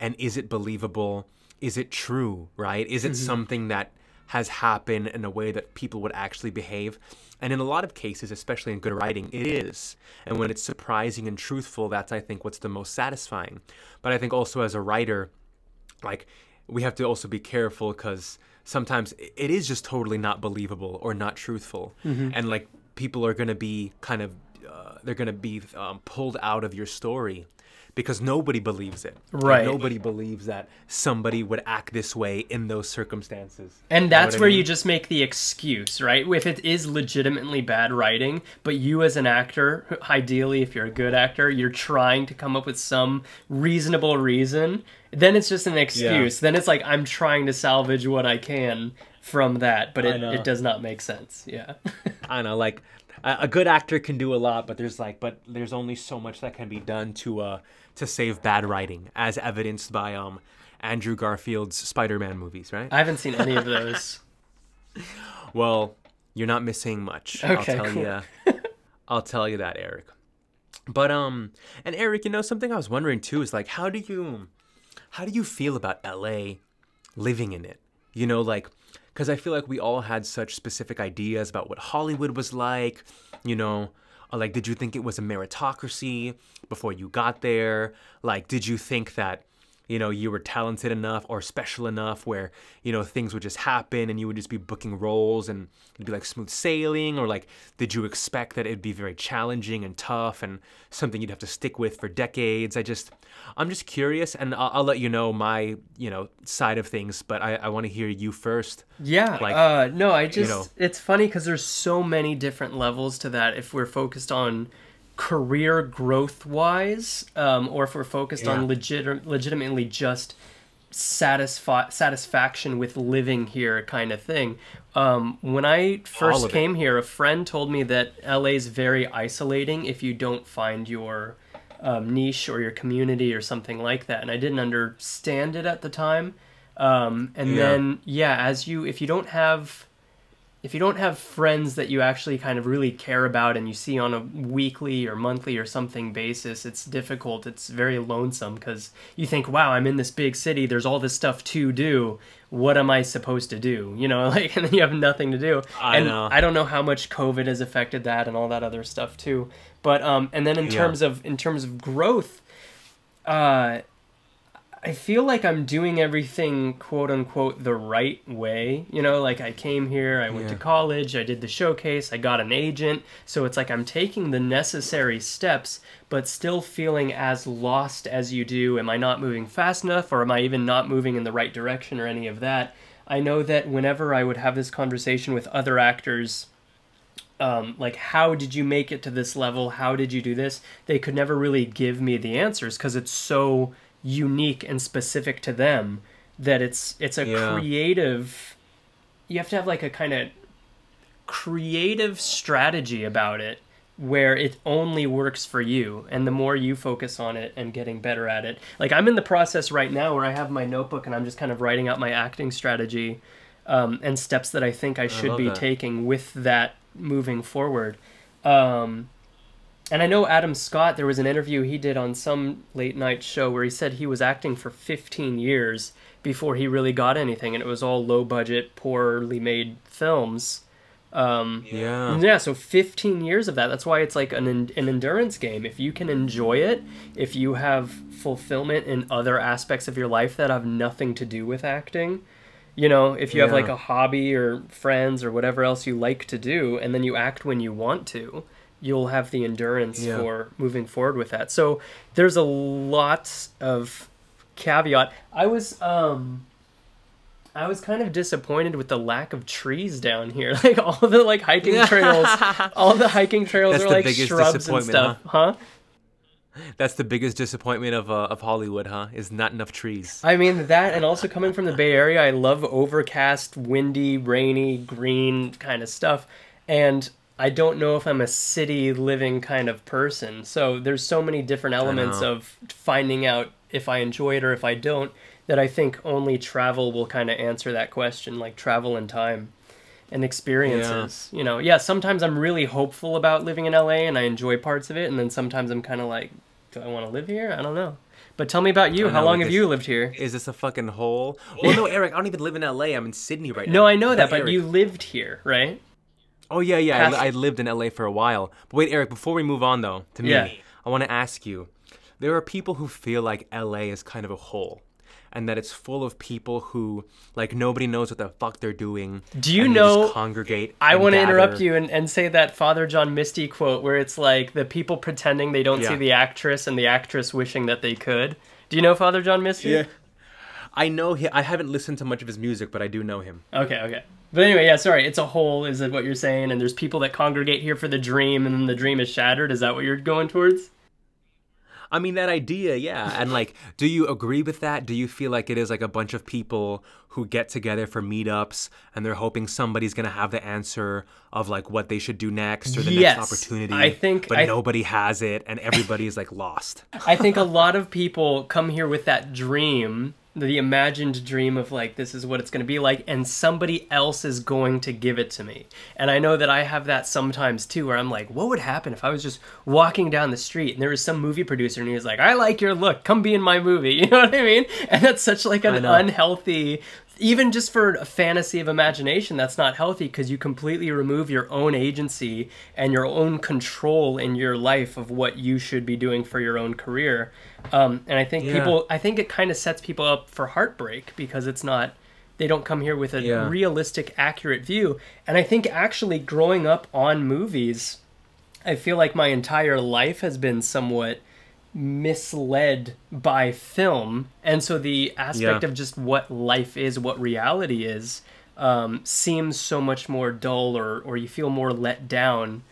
And is it believable? Is it true, right? Is it something that has happened in a way that people would actually behave? And in a lot of cases, especially in good writing, it is. And when it's surprising and truthful, that's, I think, what's the most satisfying. But I think also as a writer, like we have to also be careful because sometimes it is just totally not believable or not truthful and like people are going to be kind of uh, they're going to be um, pulled out of your story because nobody believes it Right. nobody believes that somebody would act this way in those circumstances And You know that's I where mean? you just make the excuse, right? If it is legitimately bad writing, but you as an actor, ideally, if you're a good actor, you're trying to come up with some reasonable reason, then it's just an excuse. Then it's like, I'm trying to salvage what I can from that, but it, it does not make sense. Yeah. I know, like a, a good actor can do a lot, but there's like, but there's only so much that can be done to uh to save bad writing, as evidenced by um Andrew Garfield's Spider-Man movies, right? I haven't seen any of those. Well, you're not missing much. Okay, I'll tell cool. you. I'll tell you that, Eric. But um, and Eric, you know something I was wondering too is like, how do you, how do you feel about L.A. living in it? You know, like, because I feel like we all had such specific ideas about what Hollywood was like. You know, like, did you think it was a meritocracy before you got there? Like, did you think that? You know you were talented enough or special enough where you know things would just happen and you would just be booking roles and it'd be like smooth sailing or like did you expect that it'd be very challenging and tough and something you'd have to stick with for decades i just i'm just curious and i'll, I'll let you know my you know side of things but i, I want to hear you first Yeah. Like, uh, no, I just know. it's funny because there's so many different levels to that. If we're focused on career growth wise, um, or if we're focused on legit legitimately just satisfi- satisfaction with living here kind of thing. Um, when I first came here, a friend told me that LA is very isolating if you don't find your um, niche or your community or something like that. And I didn't understand it at the time. Um, and Yeah. then, yeah, as you, if you don't have, if you don't have friends that you actually kind of really care about and you see on a weekly or monthly or something basis, it's difficult. It's very lonesome because you think, wow, I'm in this big city. There's all this stuff to do. What am I supposed to do? You know, like, and then you have nothing to do. I and know. I don't know how much COVID has affected that and all that other stuff too. But um, and then in Yeah. terms of in terms of growth, uh, I feel like I'm doing everything quote unquote the right way. You know, like I came here, I went to college, I did the showcase, I got an agent. So it's like I'm taking the necessary steps, but still feeling as lost as you do. Am I not moving fast enough, or am I even not moving in the right direction, or any of that? I know that whenever I would have this conversation with other actors, um, like how did you make it to this level how did you do this they could never really give me the answers because it's so unique and specific to them that it's it's a Yeah. creative you have to have like a kind of creative strategy about it where it only works for you and the more you focus on it and getting better at it like i'm in the process right now where i have my notebook and i'm just kind of writing out my acting strategy um, and steps that i think i should love be that. taking with that moving forward um, and i know adam scott there was an interview he did on some late night show where he said he was acting for 15 years before he really got anything and it was all low budget poorly made films um, Yeah. yeah, so 15 years of that. That's why it's like an an endurance game. If you can enjoy it, if you have fulfillment in other aspects of your life that have nothing to do with acting, you know, if you have like a hobby or friends or whatever else you like to do and then you act when you want to, you'll have the endurance Yeah. for moving forward with that. So there's a lot of caveat. I was um I was kind of disappointed with the lack of trees down here. Like all the like hiking trails, all the hiking trails That's are like shrubs and stuff, huh? That's the biggest disappointment of uh, of Hollywood, huh? Is not enough trees. I mean that, and also coming from the Bay Area, I love overcast, windy, rainy, green kind of stuff, and I don't know if I'm a city living kind of person. So there's so many different elements of finding out if I enjoy it or if I don't that I think only travel will kind of answer that question, like travel and time and experiences. You know, yeah, sometimes I'm really hopeful about living in LA and I enjoy parts of it, and then sometimes I'm kind of like, do I want to live here? I don't know. But tell me about you. How know, long have this- you lived here? Is this a fucking hole? Well, no, Eric, I don't even live in LA. I'm in Sydney right now. No, I know that, but Eric- you lived here, right? Oh yeah, yeah. I, Past- I lived in LA for a while. But wait, Eric, before we move on though, to me, Yeah. I want to ask you. There are people who feel like LA is kind of a hole, and that it's full of people who like nobody knows what the fuck they're doing. Do you and they just know- congregate? I want to interrupt you and, and say that Father John Misty quote where it's like the people pretending they don't see the actress and the actress wishing that they could. Do you know Father John Misty? Yeah. I know he. I haven't listened to much of his music, but I do know him. Okay, okay. But anyway, yeah, sorry. It's a whole, is that what you're saying? And there's people that congregate here for the dream, and then the dream is shattered. Is that what you're going towards? I mean that idea, yeah. And like, do you agree with that? Do you feel like it is like a bunch of people who get together for meetups and they're hoping somebody's gonna have the answer of like what they should do next or the Yes. next opportunity? I think- but I- nobody has it, and everybody is like lost. I think a lot of people come here with that dream, the imagined dream of like this is what it's going to be like and somebody else is going to give it to me. And I know that I have that sometimes too where I'm like what would happen if I was just walking down the street and there was some movie producer and he was like I like your look, come be in my movie. You know what I mean? And that's such like an unhealthy even just for a fantasy of imagination that's not healthy because you completely remove your own agency and your own control in your life of what you should be doing for your own career um, and i think Yeah. people i think it kind of sets people up for heartbreak because it's not they don't come here with a Yeah. realistic accurate view and i think actually growing up on movies i feel like my entire life has been somewhat misled by film and so the aspect Yeah. of just what life is what reality is um, seems so much more dull or, or you feel more let down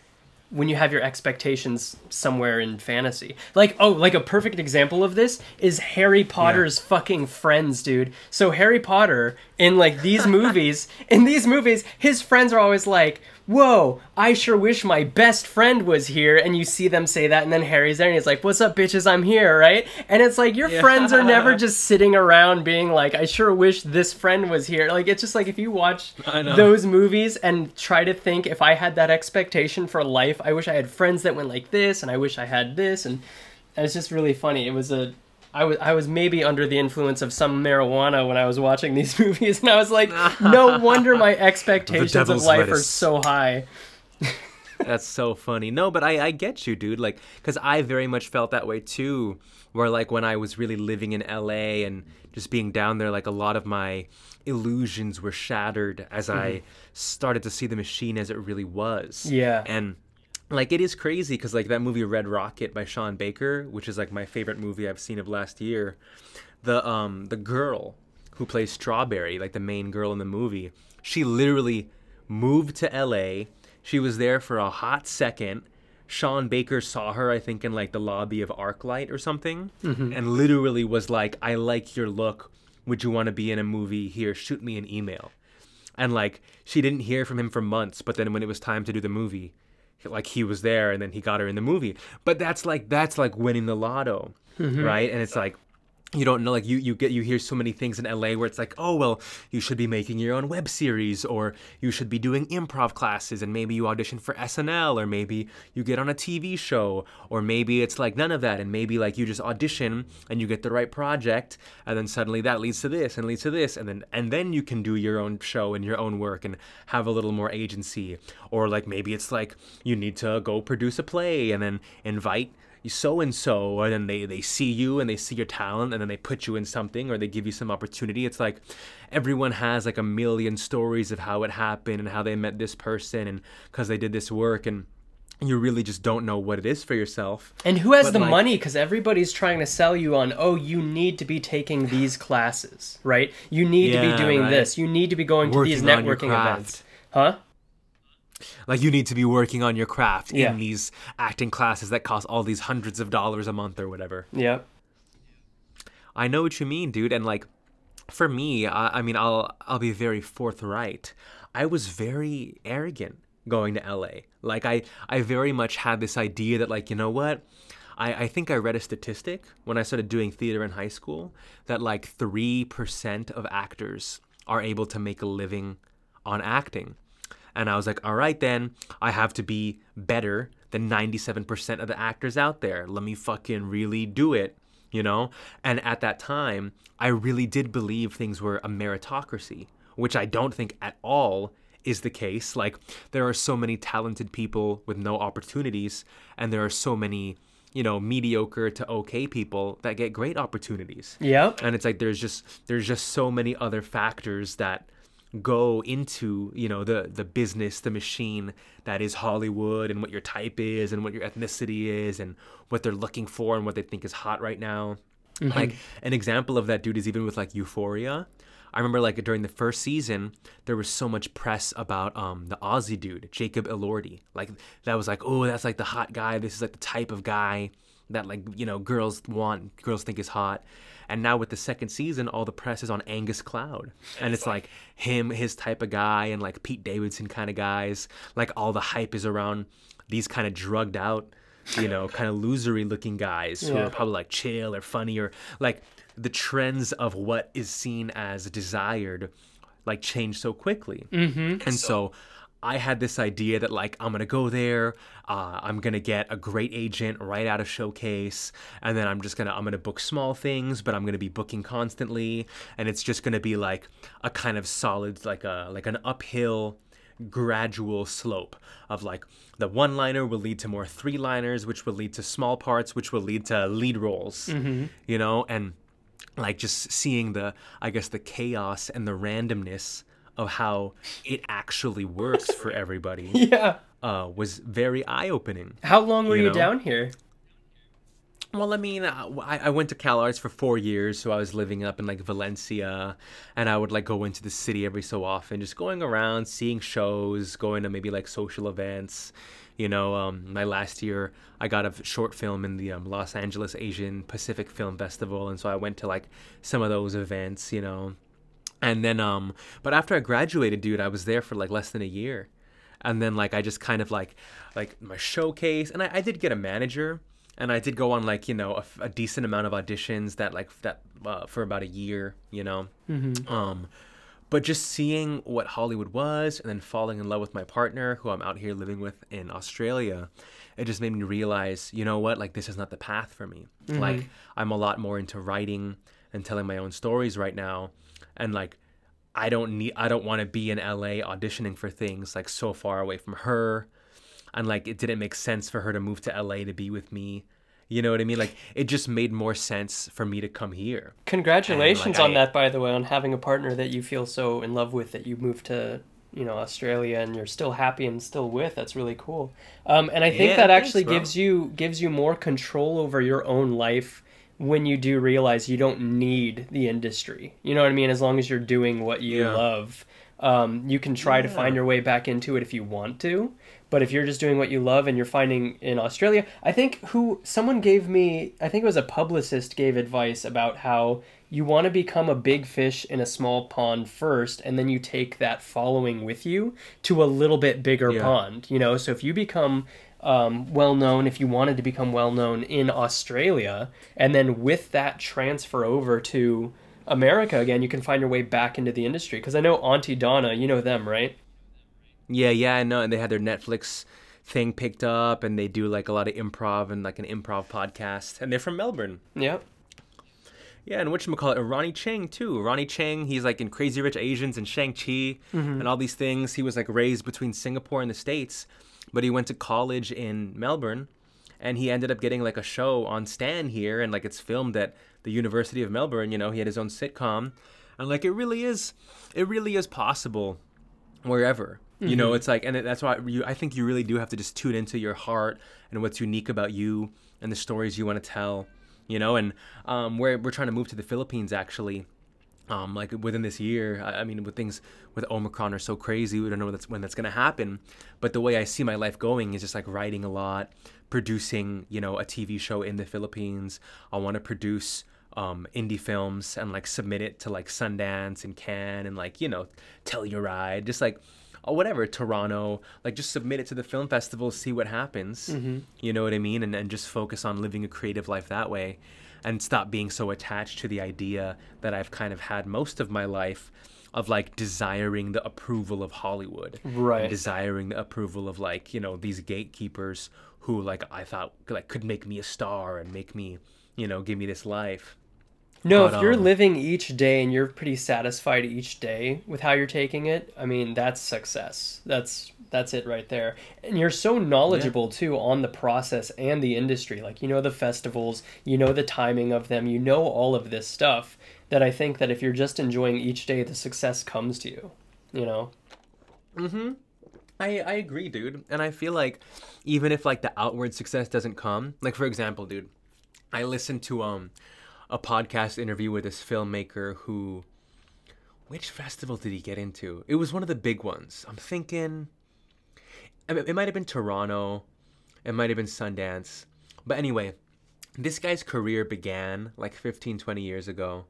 when you have your expectations somewhere in fantasy. Like, oh, like a perfect example of this is Harry Potter's fucking friends, dude. So Harry Potter in like these movies, in these movies, his friends are always like, "Whoa, I sure wish my best friend was here." And you see them say that and then Harry's there and he's like, "What's up, bitches? I'm here," right? And it's like your Yeah. friends are never just sitting around being like, "I sure wish this friend was here." Like it's just like if you watch those movies and try to think if I had that expectation for life, I wish I had friends that went like this, and I wish I had this, and it's just really funny. It was a, I was I was maybe under the influence of some marijuana when I was watching these movies, and I was like, no wonder my expectations of life are so high. That's so funny. No, but I, I get you, dude. Like, because I very much felt that way too. Where, like, when I was really living in LA and just being down there, like, a lot of my illusions were shattered as I mm-hmm. started to see the machine as it really was. Yeah. And, like, it is crazy because, like, that movie Red Rocket by Sean Baker, which is, like, my favorite movie I've seen of last year, the, um, the girl who plays Strawberry, like, the main girl in the movie, she literally moved to LA. She was there for a hot second. Sean Baker saw her, I think, in like the lobby of ArcLight or something, and literally was like, I like your look. Would you want to be in a movie? Here, shoot me an email. and like she didn't hear from him for months but then when it was time to do the movie like he was there and then he got her in the movie. But that's like that's like winning the lotto mm-hmm. right? And it's like you don't know like you you get you hear so many things in LA where it's like oh well you should be making your own web series or you should be doing improv classes and maybe you audition for SNL or maybe you get on a TV show or maybe it's like none of that and maybe like you just audition and you get the right project and then suddenly that leads to this and leads to this and then and then you can do your own show and your own work and have a little more agency. Or like maybe it's like you need to go produce a play and then invite so and so and then they they see you and they see your talent and then they put you in something or they give you some opportunity it's like everyone has like a million stories of how it happened and how they met this person and because they did this work and you really just don't know what it is for yourself And who has But, the like- money? Because everybody's trying to sell you on, oh, you need to be taking these classes, right? You need to be doing right. this. You need to be going to these Working on your networking events. Huh? Like you need to be working on your craft Yeah. in these acting classes that cost all these hundreds of dollars a month or whatever Yep. I know what you mean, dude. And like, for me, I, I mean, I'll I'll be very forthright. I was very arrogant going to LA. Like, I I very much had this idea that like, you know what? I, I think I read a statistic when I started doing theater in high school that like three percent of actors are able to make a living on acting. And I was like, all right, then I have to be better than 97% of the actors out there. Let me fucking really do it, you know? And at that time, I really did believe things were a meritocracy, which I don't think at all is the case. Like, there are so many talented people with no opportunities, and there are so many, you know, mediocre to okay people that get great opportunities Yep. and it's like there's just there's just so many other factors that go into you know the the business the machine that is hollywood and what your type is and what your ethnicity is and what they're looking for and what they think is hot right now like an example of that dude is even with like euphoria I remember like during the first season, there was so much press about um the Aussie dude, Jacob Elordi. Like that was like, oh, that's like the hot guy. This is like the type of guy that like you know girls want, girls think is hot. And now with the second season, all the press is on Angus Cloud, and it's like him, his type of guy, and like Pete Davidson kind of guys. Like all the hype is around these kind of drugged out, you know, kind of losery looking guys who are probably like chill or funny or like the trends of what is seen as desired like change so quickly. Mm-hmm. And so I had this idea that like I'm gonna go there, uh, I'm gonna get a great agent right out of showcase, and then I'm just gonna I'm gonna book small things, but I'm gonna be booking constantly, and it's just gonna be like a kind of solid like a like an uphill gradual slope of like the one liner will lead to more three liners which will lead to small parts which will lead to lead roles you know? And like just seeing the i guess the chaos and the randomness of how it actually works for everybody. Yeah. Uh, was very eye-opening How long were You you, know? down here? Well, I mean, uh, I, I went to CalArts for four years, so I was living up in like Valencia, and I would like go into the city every so often, just going around, seeing shows, going to maybe like social events. You know, um, my last year, I got a short film in the um, Los Angeles Asian Pacific Film Festival, and so I went to like some of those events. You know, and then um, but after I graduated, dude, I was there for like less than a year, and then like I just kind of like like my showcase, and I, I did get a manager. And I did go on like you know a decent amount of auditions that like that uh, for about a year, you know. Um, but just seeing what Hollywood was, and then falling in love with my partner, who I'm out here living with in Australia, it just made me realize, you know what, like this is not the path for me. Like I'm a lot more into writing and telling my own stories right now, and like I don't need, I don't want to be in LA auditioning for things like so far away from her and like it didn't make sense for her to move to LA to be with me. You know what I mean? Like it just made more sense for me to come here. Congratulations I- on that, by the way, on having a partner that you feel so in love with that you moved to, you know, Australia and you're still happy and still with. That's really cool. Um, and I think Yeah, that actually bro. gives you gives you more control over your own life when you do realize you don't need the industry. You know what I mean? As long as you're doing what you Yeah. love, um, you can try to find your way back into it if you want to. But if you're just doing what you love and you're finding in Australia, I think who someone gave me, I think it was a publicist gave advice about how you want to become a big fish in a small pond first and then you take that following with you to a little bit bigger Yeah. pond you know? So if you become um, well known if you wanted to become well known in australia and then with that transfer over to america again you can find your way back into the industry. Because i know Aunty Donna you know them right Yeah, yeah, I know. And they had their Netflix thing picked up, and they do like a lot of improv and like an improv podcast. And they're from Melbourne. yep Yeah, and what call it? Ronny Chieng too. Ronny Chieng, he's like in Crazy Rich Asians and Shang Chi mm-hmm. and all these things. He was like raised between Singapore and the States, but he went to college in Melbourne, and he ended up getting like a show on Stan here, and like it's filmed at the University of Melbourne. You know, he had his own sitcom, and like it really is, it really is possible wherever. You know, it's like, and that's why you. I think you really do have to just tune into your heart and what's unique about you and the stories you want to tell. You know, and um, we're we're trying to move to the Philippines actually. Um, like within this year, I, I mean, with things with Omicron are so crazy, we don't know when that's when that's gonna happen. But the way I see my life going is just like writing a lot, producing, you know, a TV show in the Philippines. I want to produce um, indie films and like submit it to like Sundance and Cannes and like you know Telluride, just like or whatever Toronto, like just submit it to the film festival, see what happens. Mm-hmm. You know what I mean, and and just focus on living a creative life that way, and stop being so attached to the idea that I've kind of had most of my life. Of like desiring the approval of Hollywood, Right. And desiring the approval of like you know these gatekeepers who like I thought like could make me a star and make me you know give me this life. No, But, if you're um, living each day and you're pretty satisfied each day with how you're taking it, I mean, that's success. That's that's it right there. And you're so knowledgeable too on the process and the industry. Like you know the festivals, you know the timing of them, you know all of this stuff that I think that if you're just enjoying each day, the success comes to you. You know? Mhm. I, I agree, dude. And I feel like even if like the outward success doesn't come, like for example, dude, I listened to um a podcast interview with this filmmaker who which festival did he get into? It was one of the big ones. I'm thinking it might have been Toronto, it might have been Sundance. But anyway, this guy's career began like 15 20 years ago.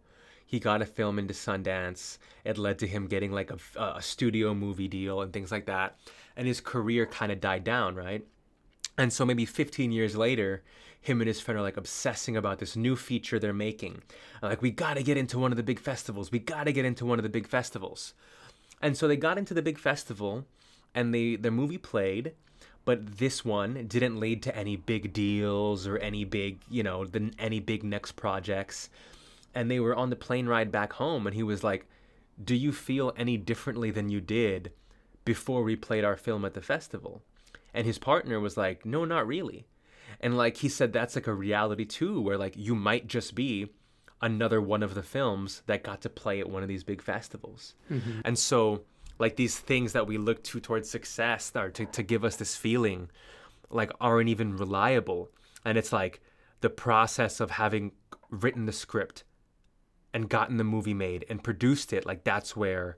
He got a film into Sundance. It led to him getting like a, a studio movie deal and things like that. And his career kind of died down, right? And so maybe 15 years later, him and his friend are like obsessing about this new feature they're making. Like, we gotta get into one of the big festivals. We gotta get into one of the big festivals. And so they got into the big festival, and they their movie played, but this one didn't lead to any big deals or any big, you know, the, any big next projects. And they were on the plane ride back home, and he was like, "Do you feel any differently than you did before we played our film at the festival?" And his partner was like, "No, not really." And like he said, that's like a reality too, where like you might just be another one of the films that got to play at one of these big festivals. Mm-hmm. And so, like these things that we look to towards success or to, to give us this feeling, like aren't even reliable. And it's like the process of having written the script and gotten the movie made and produced it, like that's where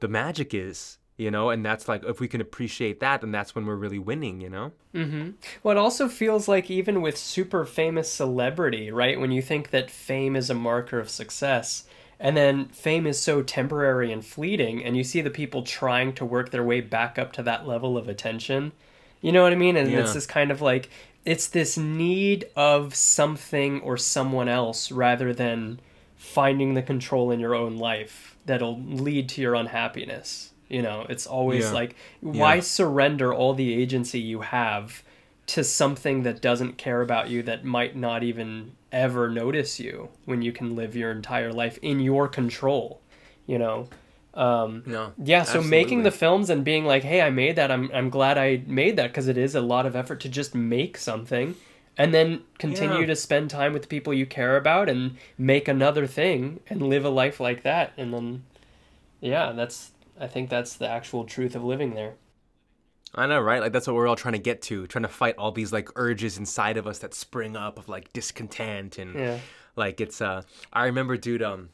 the magic is, you know? And that's like, if we can appreciate that, then that's when we're really winning, you know? mm-hmm. Well, it also feels like even with super famous celebrity, right? When you think that fame is a marker of success, and then fame is so temporary and fleeting, and you see the people trying to work their way back up to that level of attention. You know what I mean? And it's Yeah. this kind of like, it's this need of something or someone else rather than finding the control in your own life that'll lead to your unhappiness. You know, it's always Yeah. like, why Yeah. surrender all the agency you have to something that doesn't care about you that might not even ever notice you when you can live your entire life in your control you know um, No. yeah so making the films and being like hey i made that i'm, I'm glad i made that because it is a lot of effort to just make something and then continue Yeah. to spend time with the people you care about and make another thing and live a life like that and then yeah that's i think that's the actual truth of living there I know, right? Like that's what we're all trying to get to, trying to fight all these like urges inside of us that spring up of like discontent and Yeah. like it's uh I remember dude um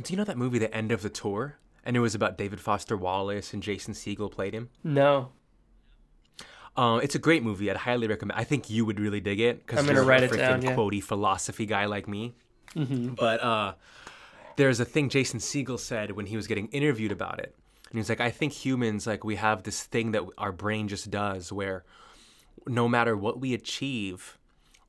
do you know that movie The End of the Tour? And it was about David Foster Wallace and Jason Segel played him. no Um, it's a great movie. I'd highly recommend. I think you would really dig it because you're write a freaking down, yeah. quotey philosophy guy like me. Mm-hmm. But uh, there's a thing Jason Segel said when he was getting interviewed about it, and he was like, "I think humans like we have this thing that our brain just does where no matter what we achieve,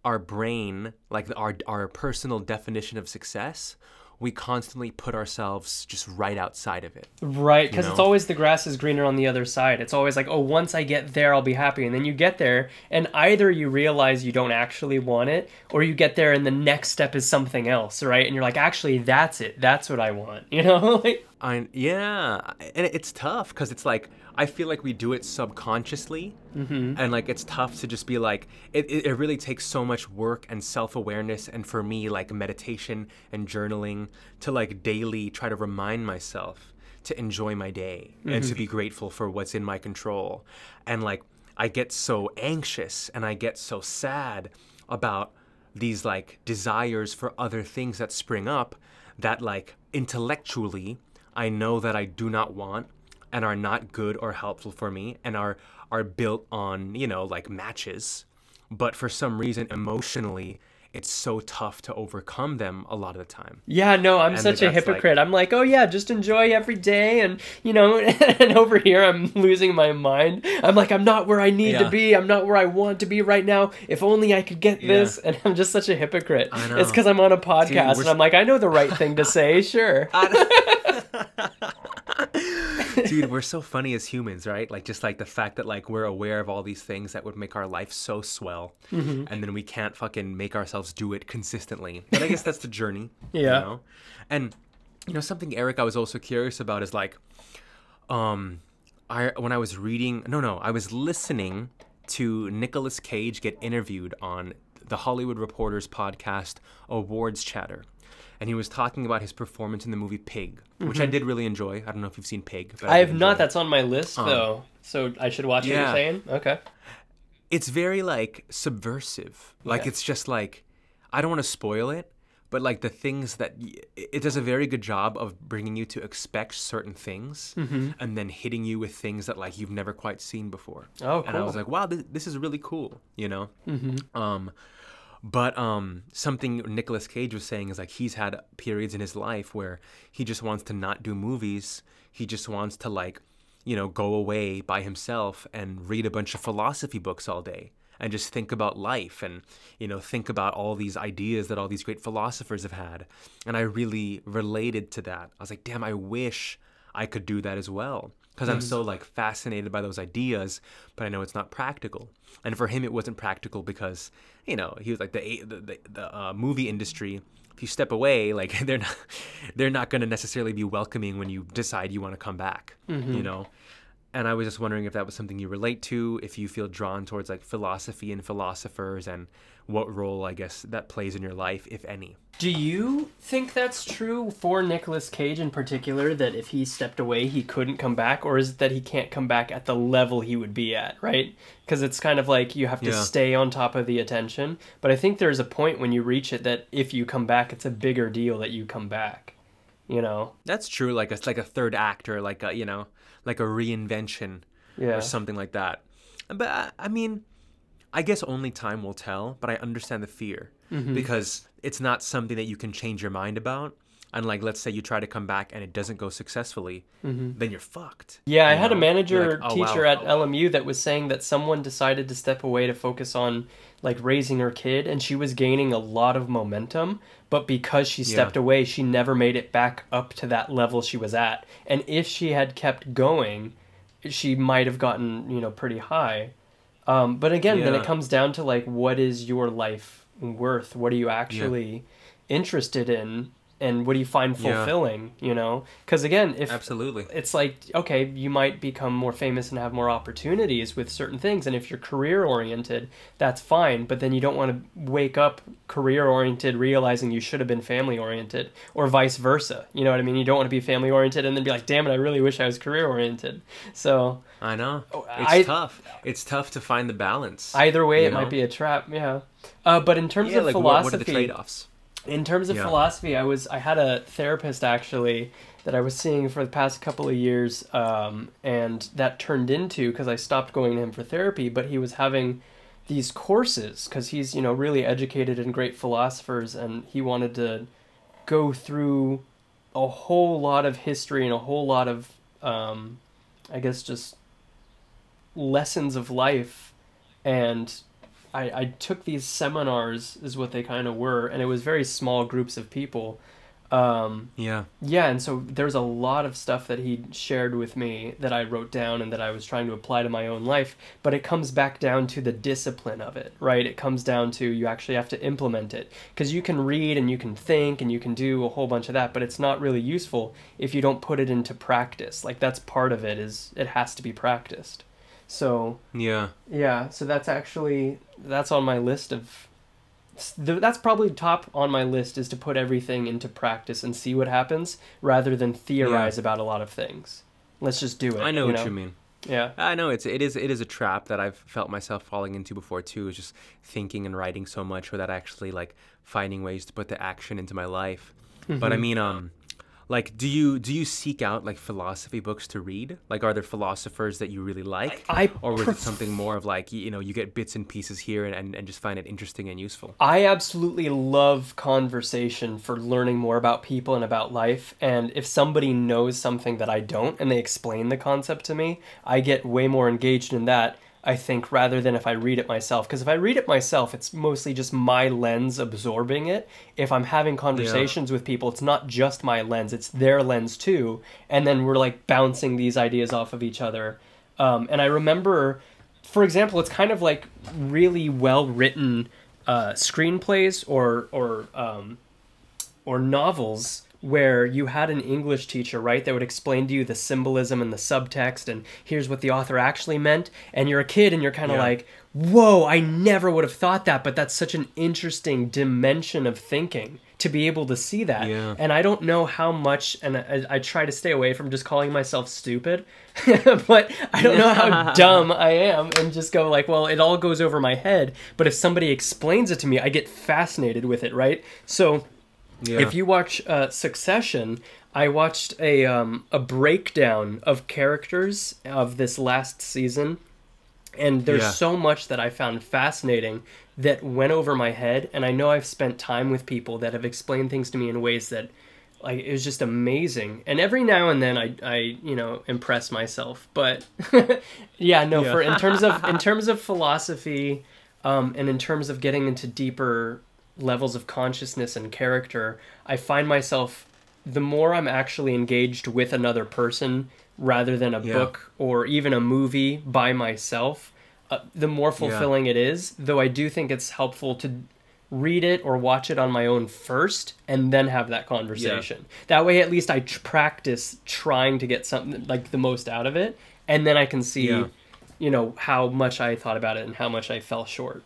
our brain, like our our personal definition of success." We constantly put ourselves just right outside of it. Right, because it's know? always the grass is greener on the other side. It's always like, oh, once I get there, I'll be happy. And then you get there, and either you realize you don't actually want it, or you get there and the next step is something else, right? And you're like, actually, that's it. That's what I want. You know? like, I yeah, and it's tough because it's like I feel like we do it subconsciously, mm-hmm. and like it's tough to just be like it. It, it really takes so much work and self awareness, and for me, like meditation and journaling to like daily try to remind myself to enjoy my day and to be mm-hmm. grateful for what's in my control, and like I get so anxious and I get so sad about these like desires for other things that spring up that like intellectually I know that I do not want and are not good or helpful for me and are are built on, you know, like matches. But for some reason emotionally it's so tough to overcome them a lot of the time. yeah, no, I'm And such a that's like- hypocrite. I'm like, oh yeah, just enjoy every day, and you know, and over here I'm losing my mind. I'm like, I'm not where I need to be. I'm not where I want to be right now. If only I could get Yeah. this. And I'm just such a hypocrite. I know. It's because I'm on a podcast, we're and I'm like, I know the right thing to say. Sure. Dude, we're so funny as humans, right? Like just like the fact that like we're aware of all these things that would make our life so swell, Mm-hmm. and then we can't fucking make ourselves do it consistently. But I guess that's the journey. You Yeah. know? And you know something, Eric, I was also curious about is like, um, I when I was reading, no, no, I was listening to Nicolas Cage get interviewed on the Hollywood Reporter's podcast Awards Chatter. And he was talking about his performance in the movie Pig, which I did really enjoy. I don't know if you've seen Pig. But Mm-hmm. I have not. it. That's on my list though. So I should watch what you're saying. Okay. it's very like subversive. Like Yeah. it's just like I don't want to spoil it, but like the things that it does a very good job of bringing you to expect certain things Mm-hmm. and then hitting you with things that like you've never quite seen before. Oh, And I was like, wow, this, this is really cool, you know. Mm-hmm. Um, but um, something Nicolas Cage was saying is like he's had periods in his life where he just wants to not do movies. He just wants to like, you know, go away by himself and read a bunch of philosophy books all day and just think about life and you know think about all these ideas that all these great philosophers have had. And I really related to that. I was like, damn, I wish I could do that as well because I'm so like fascinated by those ideas, but I know it's not practical. And for him, it wasn't practical because you know he was like the the the, the uh, movie industry. If you step away, like they're not they're not going to necessarily be welcoming when you decide you want to come back. You know. And I was just wondering if that was something you relate to, if you feel drawn towards like philosophy and philosophers, and what role I guess that plays in your life, if any. Do you think that's true for Nicolas Cage in particular? That if he stepped away, he couldn't come back, or is it that he can't come back at the level he would be at? Right? Because it's kind of like you have to Yeah. stay on top of the attention. But I think there's a point when you reach it that if you come back, it's a bigger deal that you come back. You know? That's true. Like a like a third act or like a you know like a reinvention Yeah. or something like that. But I, I mean, I guess only time will tell. But I understand the fear Mm-hmm. because it's not something that you can change your mind about. And like, let's say you try to come back and it doesn't go successfully, then you're fucked. Mm-hmm. Yeah, I you had a manager like, "Oh, wow." teacher at LMU that was saying that someone decided to step away to focus on like raising her kid and she was gaining a lot of momentum, but because she stepped away, she never made it back up to that level she was at. And if she had kept going, she might have gotten, you know, pretty high. Um, but again, then it comes down to like what is your life worth? What are you actually interested in? And what do you find Yeah. fulfilling, you know? Because again, if Absolutely. it's like okay you might become more famous and have more opportunities with certain things and if you're career oriented that's fine but then you don't want to wake up career oriented realizing you should have been family oriented or vice versa you know what i mean you don't want to be family oriented and then be like damn it i really wish i was career oriented so I know. Oh, It's I- tough. It's tough to find the balance. either way it might be a trap yeah uh, but in terms yeah, of like what, philosophy what are the trade-offs? In terms of Yeah. philosophy, I was I had a therapist actually that I was seeing for the past couple of years, um, and that turned into because I stopped going to him for therapy, but he was having these courses because he's you know really educated and great philosophers, and he wanted to go through a whole lot of history and a whole lot of um, I guess just lessons of life and I, I took these seminars is what they kind of were and it was very small groups of people. Um, Yeah. yeah and so there's a lot of stuff that he shared with me that i wrote down and that i was trying to apply to my own life but it comes back down to the discipline of it right? It comes down to you actually have to implement it because you can read and you can think and you can do a whole bunch of that but it's not really useful if you don't put it into practice. Like that's part of it is it has to be practiced so Yeah. yeah, so that's actually that's on my list of th- that's probably top on my list is to put everything into practice and see what happens rather than theorize about a lot of things. Let's just do it. I know what you mean. Yeah. I know it's it is it is a trap that I've felt myself falling into before too. Is just thinking and writing so much without actually like finding ways to put the action into my life. But I mean, um, like, do you do you seek out like philosophy books to read? Like, are there philosophers that you really like, I or was pref- it something more of like you know you get bits and pieces here and, and, and just find it interesting and useful? I absolutely love conversation for learning more about people and about life. And if somebody knows something that I don't and they explain the concept to me, I get way more engaged in that, I think, rather than if I read it myself. Because if I read it myself, it's mostly just my lens absorbing it. If I'm having conversations with people, it's not just my lens, it's their lens too. And then we're like bouncing these ideas off of each other. Um, and I remember, for example, it's kind of like really well written uh, screenplays or or um, or novels where you had an English teacher, right, that would explain to you the symbolism and the subtext and here's what the author actually meant. And you're a kid and you're kind of Yeah. like, whoa, I never would have thought that, but that's such an interesting dimension of thinking to be able to see that. Yeah. And I don't know how much, and I, I try to stay away from just calling myself stupid, but I don't know how dumb I am and just go like, well, it all goes over my head. But if somebody explains it to me, I get fascinated with it, right? So Yeah. if you watch uh, Succession, I watched a um, a breakdown of characters of this last season, and there's Yeah. so much that I found fascinating that went over my head. And I know I've spent time with people that have explained things to me in ways that, like, it was just amazing. And every now and then, I I you know impress myself, but yeah, no. Yeah. For in terms of in terms of philosophy, um, and in terms of getting into deeper levels of consciousness and character, I find myself the more I'm actually engaged with another person rather than a Yeah. book or even a movie by myself, uh, the more fulfilling it is. Though I do think it's helpful to read it or watch it on my own first and then have that conversation. That way, at least I practice trying to get something like the most out of it, and then I can see, Yeah. you know, how much I thought about it and how much I fell short.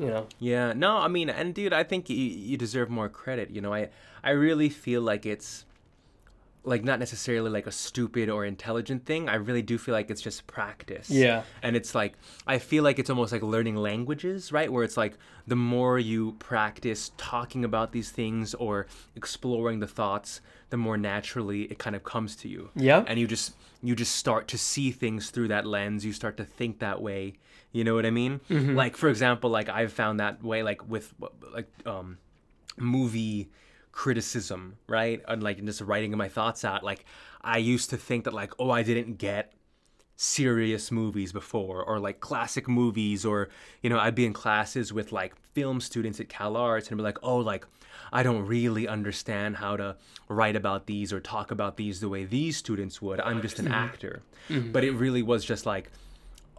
You know. Yeah, no, I mean, and dude, I think you, you deserve more credit. You know, I I really feel like it's like not necessarily like a stupid or intelligent thing. I really do feel like it's just practice. Yeah. And it's like I feel like it's almost like learning languages, right? Where it's like the more you practice talking about these things or exploring the thoughts, the more naturally it kind of comes to you. Yeah. And you just you just start to see things through that lens. You start to think that way. You know what I mean? Mm-hmm. Like for example, like I've found that way like with like um movie criticism, right? Uh, and like just writing my thoughts out. Like I used to think that like, oh, I didn't get serious movies before or like classic movies or you know i'd be in classes with like film students at CalArts and be like oh like i don't really understand how to write about these or talk about these the way these students would i'm just an mm-hmm. actor mm-hmm. but it really was just like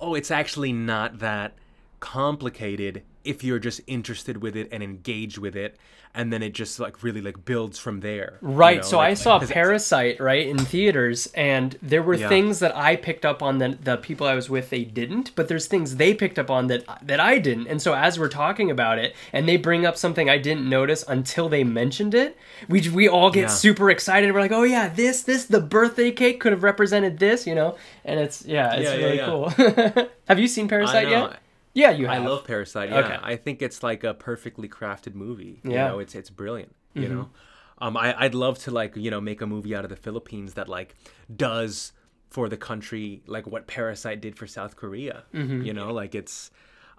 oh it's actually not that complicated if you're just interested with it and engaged with it and then it just like really like builds from there you Right. know, so like- I saw Parasite right in theaters, and there were Yeah. things that I picked up on that the people I was with they didn't, but there's things they picked up on that that I didn't. And so as we're talking about it, and they bring up something I didn't notice until they mentioned it, we we all get Yeah. super excited. We're like, oh yeah, this this the birthday cake could have represented this, you know. And it's yeah, it's Yeah, really cool. have you seen Parasite yet? Yeah, you I love Parasite. Yeah, Okay. I think it's like a perfectly crafted movie. You Yeah. know, it's it's brilliant. You know, um, I I'd love to like you know make a movie out of the Philippines that like does for the country like what Parasite did for South Korea. You know, like it's,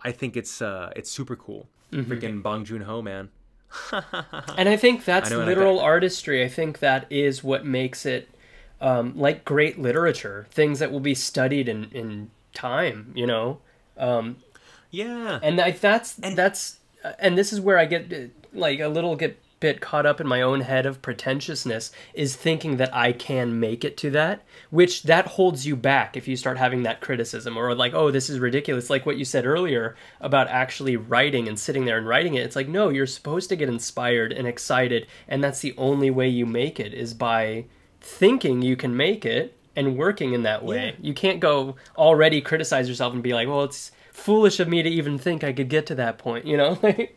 I think it's uh it's super cool. Freaking Bong Joon Ho, man. And I think that's I and I literal artistry. I think that is what makes it um, like great literature, things that will be studied in, in time, you know? Um, Yeah. and I, that's, that's, uh, and this is where I get uh, like a little get bit caught up in my own head of pretentiousness is thinking that I can make it to that, which that holds you back if you start having that criticism or like, oh, this is ridiculous. Like what you said earlier about actually writing and sitting there and writing it. It's like, no, you're supposed to get inspired and excited. And that's the only way you make it is by thinking you can make it and working in that way. Yeah. You can't go already criticize yourself and be like, well, it's foolish of me to even think I could get to that point, you know?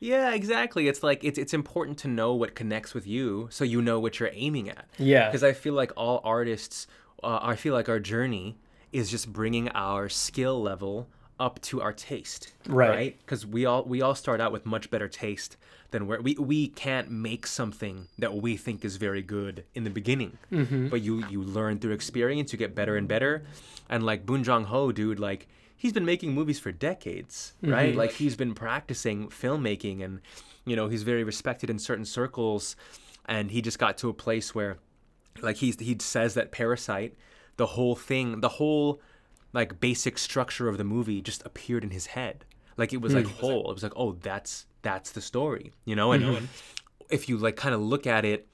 Yeah, exactly. It's like it's it's important to know what connects with you, so you know what you're aiming at. Yeah. Because I feel like all artists, uh, I feel like our journey is just bringing our skill level up to our taste. Right. Because we all we all start out with much better taste than where we we can't make something that we think is very good in the beginning. Mm-hmm. But you you learn through experience. You get better and better. And like Bong Joon Ho, dude, like he's been making movies for decades, right? Mm-hmm. Like he's been practicing filmmaking, and you know he's very respected in certain circles. And he just got to a place where, like he's he says that Parasite, the whole thing, the whole like basic structure of the movie just appeared in his head. Like it was hmm. like whole. It was like, oh, that's that's the story, you know. And mm-hmm. if you like kind of look at it,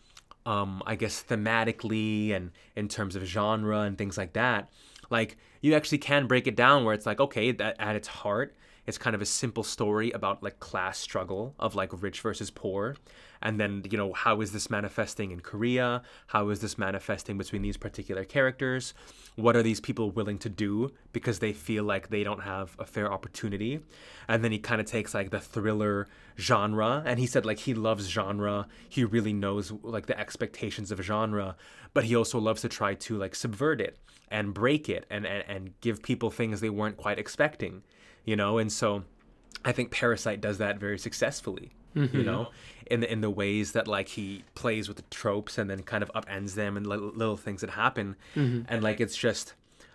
um, I guess thematically and in terms of genre and things like that, like you actually can break it down where it's like, okay, that at its heart, it's kind of a simple story about like class struggle of like rich versus poor. And then, you know, how is this manifesting in Korea? How is this manifesting between these particular characters? What are these people willing to do because they feel like they don't have a fair opportunity? And then he kind of takes like the thriller genre and he said like he loves genre. He really knows like the expectations of genre, but he also loves to try to like subvert it and break it and, and, and give people things they weren't quite expecting, you know? And so I think Parasite does that very successfully. You mm-hmm. know, in the in the ways that like he plays with the tropes and then kind of upends them and li- little things that happen, mm-hmm. and like it's just,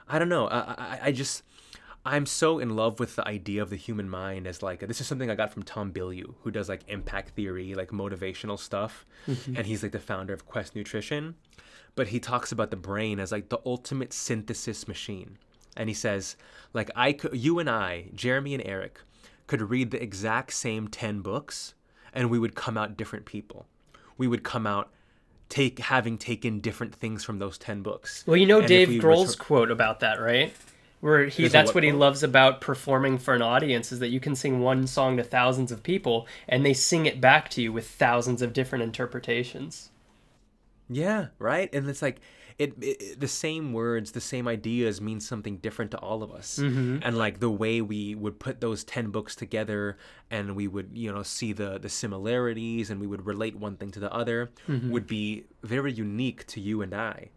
I don't know. I, I I just I'm so in love with the idea of the human mind as like this is something I got from Tom Bilyeu, who does like impact theory, like motivational stuff, mm-hmm. and he's like the founder of Quest Nutrition, but he talks about the brain as like the ultimate synthesis machine, and he says like I could, you and I, Jeremy and Eric, could read the exact same ten books, and we would come out different people. We would come out take having taken different things from those 10 books. Well, you know And Dave we Grohl's retur- quote about that, right? Where he it that's what what he loves about performing for an audience is that you can sing one song to thousands of people and they sing it back to you with thousands of different interpretations. Yeah, right. And it's like it, it the same words, the same ideas mean something different to all of us. And like the way we would put those 10 books together and we would, you know, see the the similarities and we would relate one thing to the other would be very unique to you and I.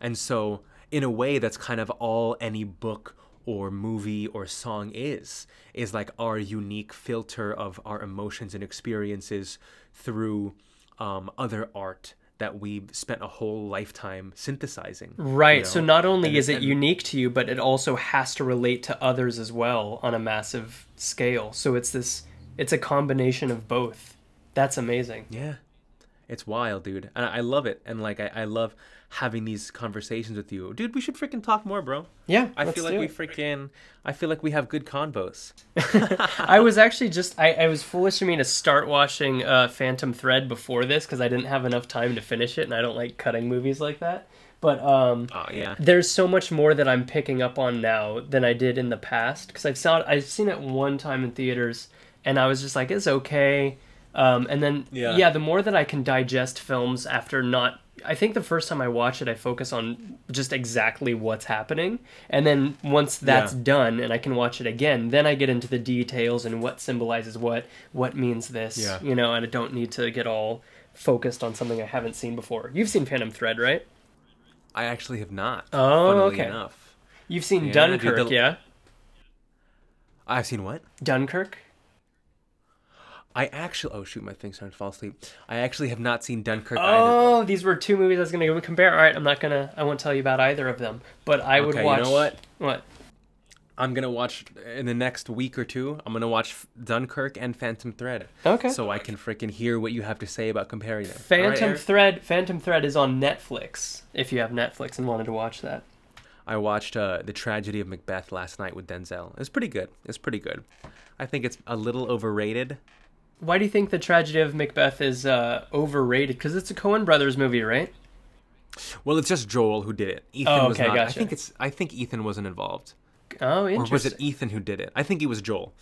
And so in a way that's kind of all any book or movie or song is is like our unique filter of our emotions and experiences through um, other art that we've spent a whole lifetime synthesizing. you Right. so not only And is it- and- unique to you, but it also has to relate to others as well on a massive scale. So it's this it's a combination of both. That's amazing. Yeah. It's wild, dude. And I I love it. And like I, I love having these conversations with you. Dude, we should freaking talk more, bro. Yeah. I feel like we it. freaking I feel like we have good convos. I was actually just I, I was foolish of me to start watching uh, Phantom Thread before this because I didn't have enough time to finish it, and I don't like cutting movies like that. But um, Oh yeah. there's so much more that I'm picking up on now than I did in the past because I've saw I've seen it one time in theaters, and I was just like, it's okay. Um, and then Yeah. yeah, the more that I can digest films after not. I think the first time I watch it, I focus on just exactly what's happening. And then once that's Yeah. done and I can watch it again, then I get into the details and what symbolizes what, what means this, Yeah. you know, and I don't need to get all focused on something I haven't seen before. You've seen Phantom Thread, right? I actually have not. Oh, okay. enough. You've seen Yeah, Dunkirk, the- yeah? I've seen what? Dunkirk. I actually. Oh shoot, my thing's starting to fall asleep. I actually have not seen Dunkirk either. Oh, these were two movies I was gonna compare. All right, I'm not gonna. I won't tell you about either of them. But I would Okay, you know what? What? I'm gonna watch in the next week or two. I'm gonna watch Dunkirk and Phantom Thread. Okay. So I can freaking hear what you have to say about comparing them. Phantom Eric? Thread. Phantom Thread is on Netflix. If you have Netflix and wanted to watch that. I watched uh, the Tragedy of Macbeth last night with Denzel. It's pretty good. It's pretty good. I think it's a little overrated. Why do you think the tragedy of Macbeth is uh, overrated? Because it's a Coen Brothers movie, right? Well, it's just Joel who did it. Ethan Oh, was okay, not. I think it's. I think Ethan wasn't involved. Oh, interesting. Or was it Ethan who did it? I think it was Joel.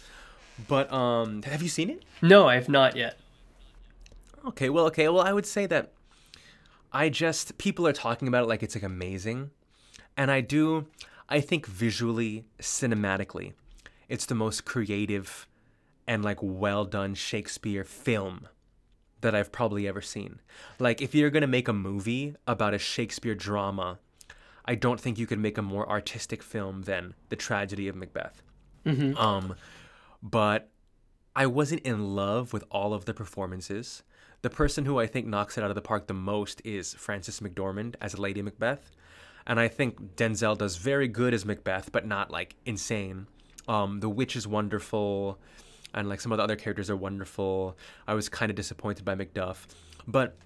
But um, have you seen it? No, I have not yet. Okay, well, okay, well, I would say that I just people are talking about it like it's like amazing, and I do. I think visually, cinematically, it's the most creative and like well done Shakespeare film that I've probably ever seen. Like, if you're gonna make a movie about a Shakespeare drama, I don't think you could make a more artistic film than The Tragedy of Macbeth. Um, but I wasn't in love with all of the performances. The person who I think knocks it out of the park the most is Frances McDormand as Lady Macbeth. And I think Denzel does very good as Macbeth, but not like insane. Um, the witch is wonderful, and like some of the other characters are wonderful. I was kind of disappointed by Macduff. But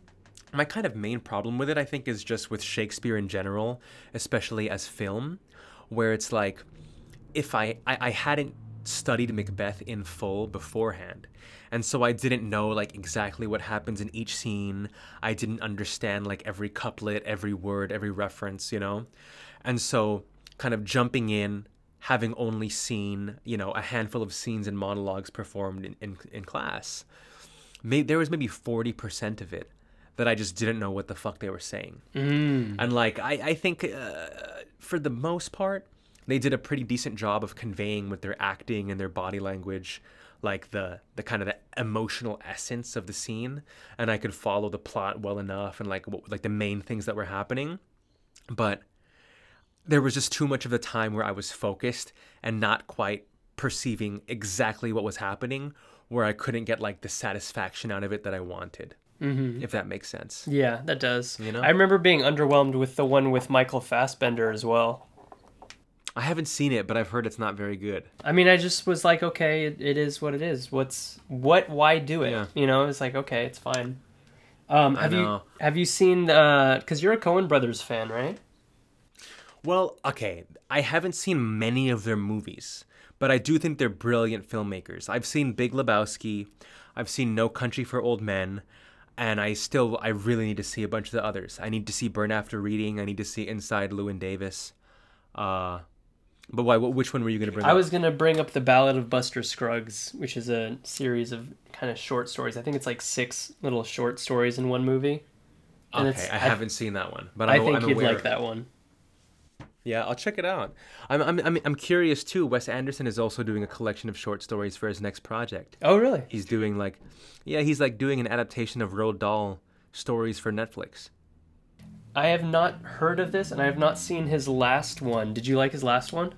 my kind of main problem with it, I think, is just with Shakespeare in general, especially as film, where it's like, if I, I I hadn't studied Macbeth in full beforehand, and so I didn't know like exactly what happens in each scene. I didn't understand like every couplet, every word, every reference, you know, and so kind of jumping in, having only seen you know a handful of scenes and monologues performed in in, in class, may, there was maybe forty percent of it that I just didn't know what the fuck they were saying. Mm. And like I, I think uh, for the most part, they did a pretty decent job of conveying with their acting and their body language, like the the kind of the emotional essence of the scene, and I could follow the plot well enough and like what, like the main things that were happening, but there was just too much of the time where I was focused and not quite perceiving exactly what was happening, where I couldn't get like the satisfaction out of it that I wanted. Mm-hmm. If that makes sense. Yeah, that does. You know? I remember being underwhelmed with the one with Michael Fassbender as well. I haven't seen it, but I've heard it's not very good. I mean, I just was like, okay, it, it is what it is. What's what? Why do it? Yeah. You know, it's like okay, it's fine. Um, have you have you seen? Because you're a Coen Brothers fan, right? Well, okay, I haven't seen many of their movies, but I do think they're brilliant filmmakers. I've seen Big Lebowski, I've seen No Country for Old Men, and I still I really need to see a bunch of the others. I need to see Burn After Reading. I need to see Inside Llewyn Davis. Uh, but why? wh- Which one were you gonna bring? I up? was gonna bring up the Ballad of Buster Scruggs, which is a series of kind of short stories. I think it's like six little short stories in one movie. and okay. I I- haven't seen that one, but I I'm, think I'm you'd like that one. Yeah, I'll check it out. I'm, I'm, I'm, I'm curious too. Wes Anderson is also doing a collection of short stories for his next project. Oh, really? He's doing like, yeah, he's like doing an adaptation of Roald Dahl stories for Netflix. I have not heard of this, and I have not seen his last one. Did you like his last one?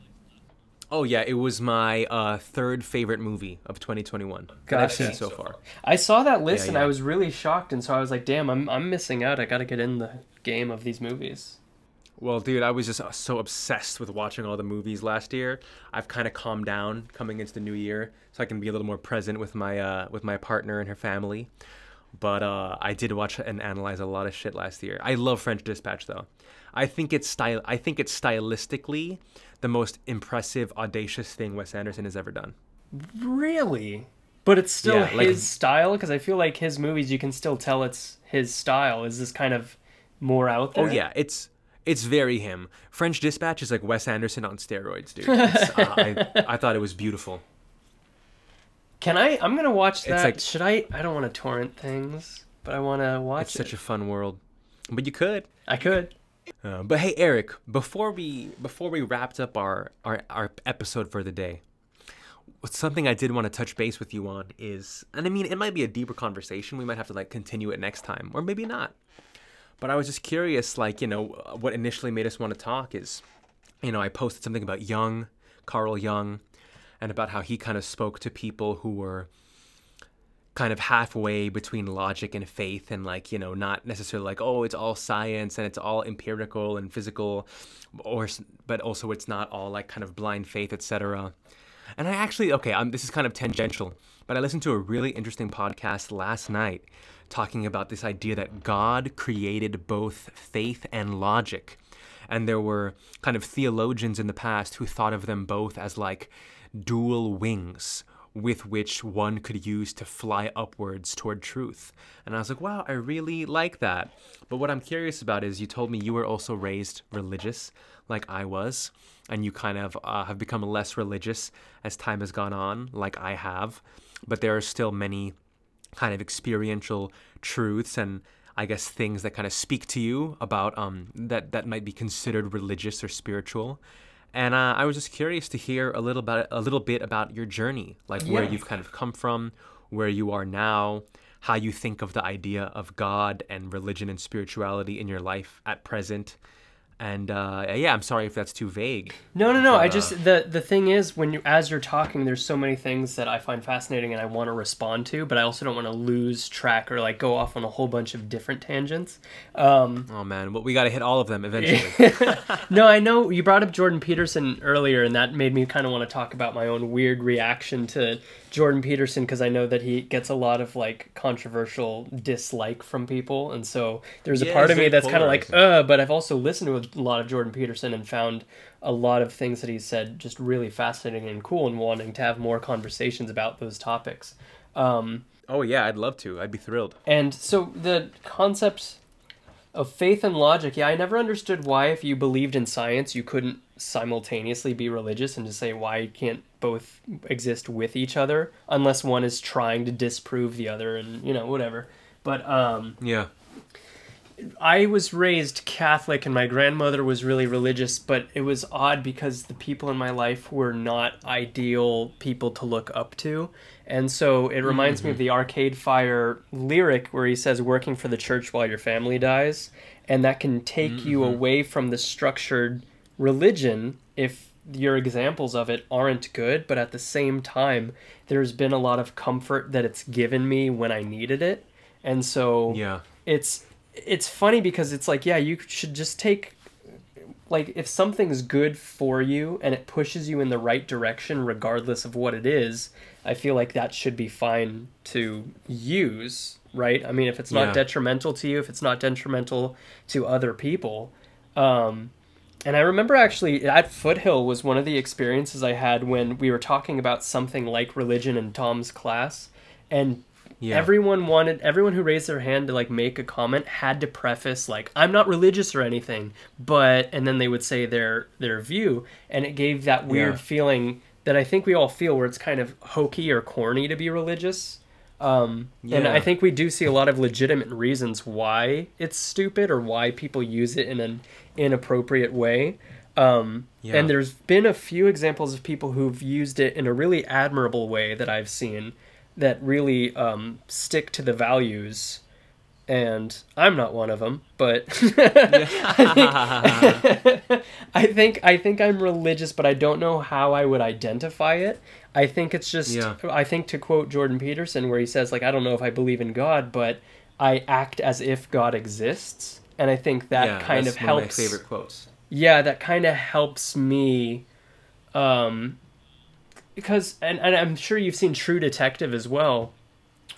Oh yeah, it was my uh, third favorite movie of 2021 that I've seen Gotcha. so far. I saw that list Yeah, and yeah. I was really shocked, and so I was like, "Damn, I'm I'm missing out. I got to get in the game of these movies." Well, dude, I was just uh, so obsessed with watching all the movies last year. I've kind of calmed down coming into the new year, so I can be a little more present with my uh, with my partner and her family. But uh, I did watch and analyze a lot of shit last year. I love French Dispatch though. I think it's style. I think it's stylistically the most impressive, audacious thing Wes Anderson has ever done. Really? But it's still Yeah, like- his style because I feel like his movies you can still tell it's his style. Is this kind of more out there? Oh yeah, it's it's very him. French Dispatch is like Wes Anderson on steroids, dude. Uh, I I thought it was beautiful. Can I? I'm gonna watch that. like- Should I? I don't want to torrent things, but I want to watch It's it. such a fun world, but you could. I could. Uh, but hey, Eric, before we before we wrapped up our, our our episode for the day, something I did want to touch base with you on is, and I mean, it might be a deeper conversation. We might have to like continue it next time, or maybe not. But I was just curious, like you know, uh, what initially made us want to talk is, you know, I posted something about Jung, Carl Jung, and about how he kind of spoke to people who were kind of halfway between logic and faith and like you know not necessarily like oh it's all science and it's all empirical and physical or but also it's not all like kind of blind faith etc and i actually okay I'm, this is kind of tangential but i listened to a really interesting podcast last night talking about this idea that god created both faith and logic and there were kind of theologians in the past who thought of them both as like dual wings with which one could use to fly upwards toward truth. And I was like, wow, I really like that. But what I'm curious about is you told me you were also raised religious, like I was, and you kind of uh, have become less religious as time has gone on, like I have. But there are still many kind of experiential truths and I guess things that kind of speak to you about um, that that might be considered religious or spiritual and uh, I was just curious to hear a little bit a little bit about your journey, like yeah. where you've kind of come from, where you are now, how you think of the idea of God and religion and spirituality in your life at present, and uh, yeah, I'm sorry if that's too vague. No, no, no. I just uh, the the thing is when you as you're talking, there's so many things that I find fascinating and I want to respond to, but I also don't want to lose track or like go off on a whole bunch of different tangents. Um, oh man, but we got to hit all of them eventually. no, I know you brought up Jordan Peterson earlier, and that made me kind of want to talk about my own weird reaction to Jordan Peterson because I know that he gets a lot of like controversial dislike from people, and so there's a part of me that's kind of like, uh. But I've also listened to a lot of Jordan Peterson and found a lot of things that he said just really fascinating and cool, and wanting to have more conversations about those topics. Um, oh yeah, I'd love to. I'd be thrilled. And so the concept of faith and logic, yeah, I never understood why if you believed in science, you couldn't simultaneously be religious and to say why can't both exist with each other unless one is trying to disprove the other and you know whatever but um yeah I was raised Catholic and my grandmother was really religious, but it was odd because the people in my life were not ideal people to look up to. And so it reminds mm-hmm. me of the Arcade Fire lyric where he says, working for the church while your family dies. And that can take mm-hmm. you away from the structured religion if your examples of it aren't good, but at the same time, there's been a lot of comfort that it's given me when I needed it. And so yeah. it's it's funny because it's like, yeah, you should just take like if something's good for you and it pushes you in the right direction regardless of what it is, I feel like that should be fine to use, right? I mean, if it's not yeah. detrimental to you, if it's not detrimental to other people, um, and I remember actually at Foothill was one of the experiences I had when we were talking about something like religion in Tom's class, and yeah. everyone wanted everyone who raised their hand to like make a comment had to preface like I'm not religious or anything, but and then they would say their their view, and it gave that weird yeah. feeling that I think we all feel where it's kind of hokey or corny to be religious. Um, yeah. And I think we do see a lot of legitimate reasons why it's stupid or why people use it in an inappropriate way. Um, yeah. And there's been a few examples of people who've used it in a really admirable way that I've seen that really um, stick to the values. And I'm not one of them, but I, think, I think I think I'm religious, but I don't know how I would identify it. I think it's just yeah. I think to quote Jordan Peterson, where he says like I don't know if I believe in God, but I act as if God exists and I think that yeah, kind of helps. Of my favorite quotes. Yeah, that kind of helps me, um, because and, and I'm sure you've seen True Detective as well,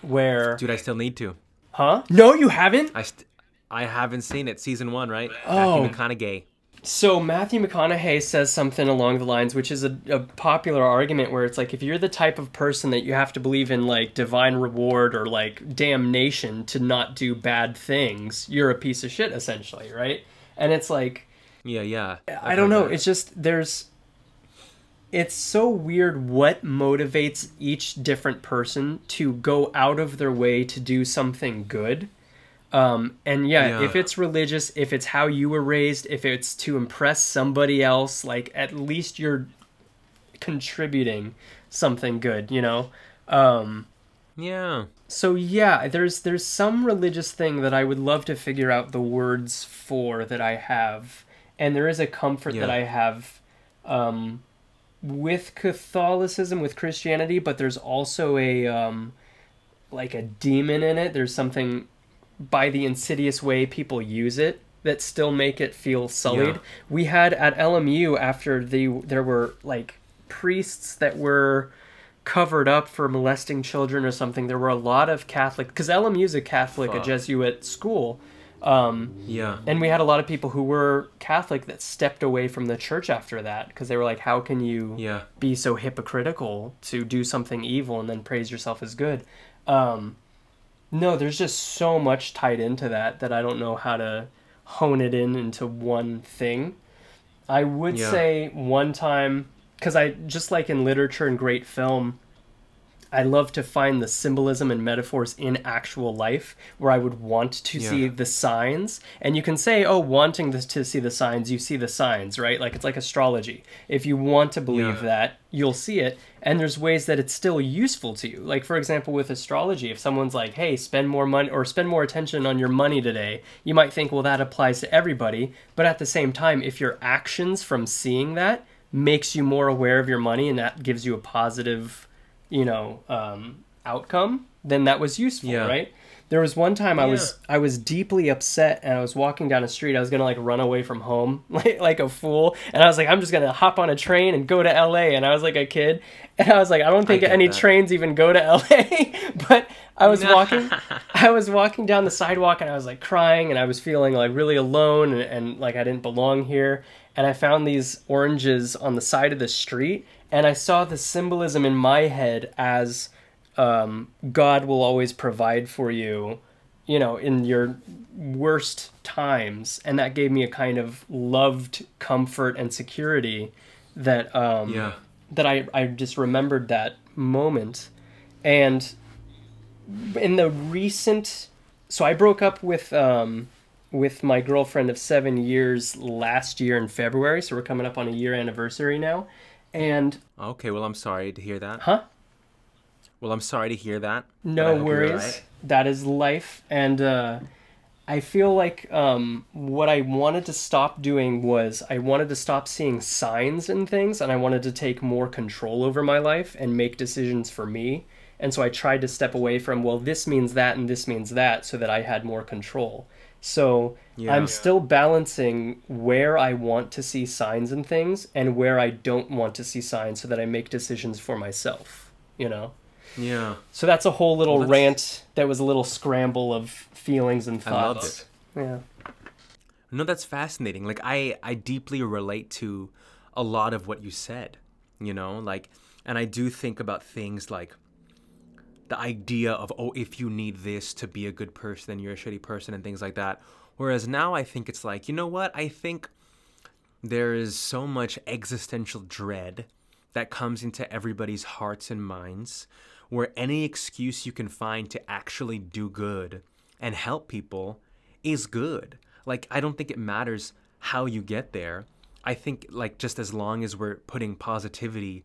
where dude, I still need to. Huh? No, you haven't. I st- I haven't seen it. Season one, right? Oh, Matthew McConaughey. So Matthew McConaughey says something along the lines, which is a, a, popular argument, where it's like if you're the type of person that you have to believe in like divine reward or like damnation to not do bad things, you're a piece of shit, essentially, right? And it's like, yeah, yeah. I, I don't know. That. It's just there's. It's so weird what motivates each different person to go out of their way to do something good um, and yeah, yeah, if it's religious, if it's how you were raised, if it's to impress somebody else, like at least you're contributing something good, you know? Um, yeah. So yeah, there's there's some religious thing that I would love to figure out the words for that I have, and there is a comfort yeah. that I have, um, with Catholicism, with Christianity, but there's also a um, like a demon in it. There's something by the insidious way people use it that still make it feel sullied. Yeah. We had at LMU after the there were like priests that were covered up for molesting children or something. There were a lot of Catholic because LMU is a Catholic, a Jesuit school. Um, Yeah. and we had a lot of people who were Catholic that stepped away from the church after that because they were like, "How can you Yeah. be so hypocritical to do something evil and then praise yourself as good?" Um, no, there's just so much tied into that that I don't know how to hone it in into one thing. I would Yeah. say one time because I just like in literature and great film, I love to find the symbolism and metaphors in actual life where I would want to Yeah. see the signs. And you can say, oh, wanting this to see the signs, you see the signs, right? Like it's like astrology. If you want to believe Yeah. that, you'll see it. And there's ways that it's still useful to you. Like, for example, with astrology, if someone's like, hey, spend more money or spend more attention on your money today, you might think, well, that applies to everybody. But at the same time, if your actions from seeing that makes you more aware of your money and that gives you a positive you know um, outcome then that was useful Yeah. right there was one time i was i was deeply upset and i was walking down a street i was gonna like run away from home like, like a fool and i was like i'm just gonna hop on a train and go to la and i was like a kid and i was like i don't think get any that. trains even go to la but i was walking i was walking down the sidewalk and i was like crying and i was feeling like really alone and, and like i didn't belong here and I found these oranges on the side of the street, and I saw the symbolism in my head as um, God will always provide for you, you know, in your worst times, and that gave me a kind of loved comfort and security that um, Yeah. that I I just remembered that moment, and in the recent, so I broke up with um, with my girlfriend of seven years last year in February, so we're coming up on a year anniversary now, and Okay. Well, I'm sorry to hear that. huh. Well, I'm sorry to hear that. No worries. alright. That is life. And uh, I feel like um, what I wanted to stop doing was I wanted to stop seeing signs and things, and I wanted to take more control over my life and make decisions for me. And so I tried to step away from, well, this means that and this means that, so that I had more control. So Yeah. I'm still balancing where I want to see signs and things and where I don't want to see signs so that I make decisions for myself, you know? Yeah. So that's a whole little Well, rant that was a little scramble of feelings and thoughts. I loved it. Yeah. No, that's fascinating. Like I, I deeply relate to a lot of what you said. You know, like, and I do think about things like the idea of oh, if you need this to be a good person, then you're a shitty person, and things like that. Whereas now I think it's like, you know what? I think there is so much existential dread that comes into everybody's hearts and minds where any excuse you can find to actually do good and help people is good. Like I don't think it matters how you get there. I think like just as long as we're putting positivity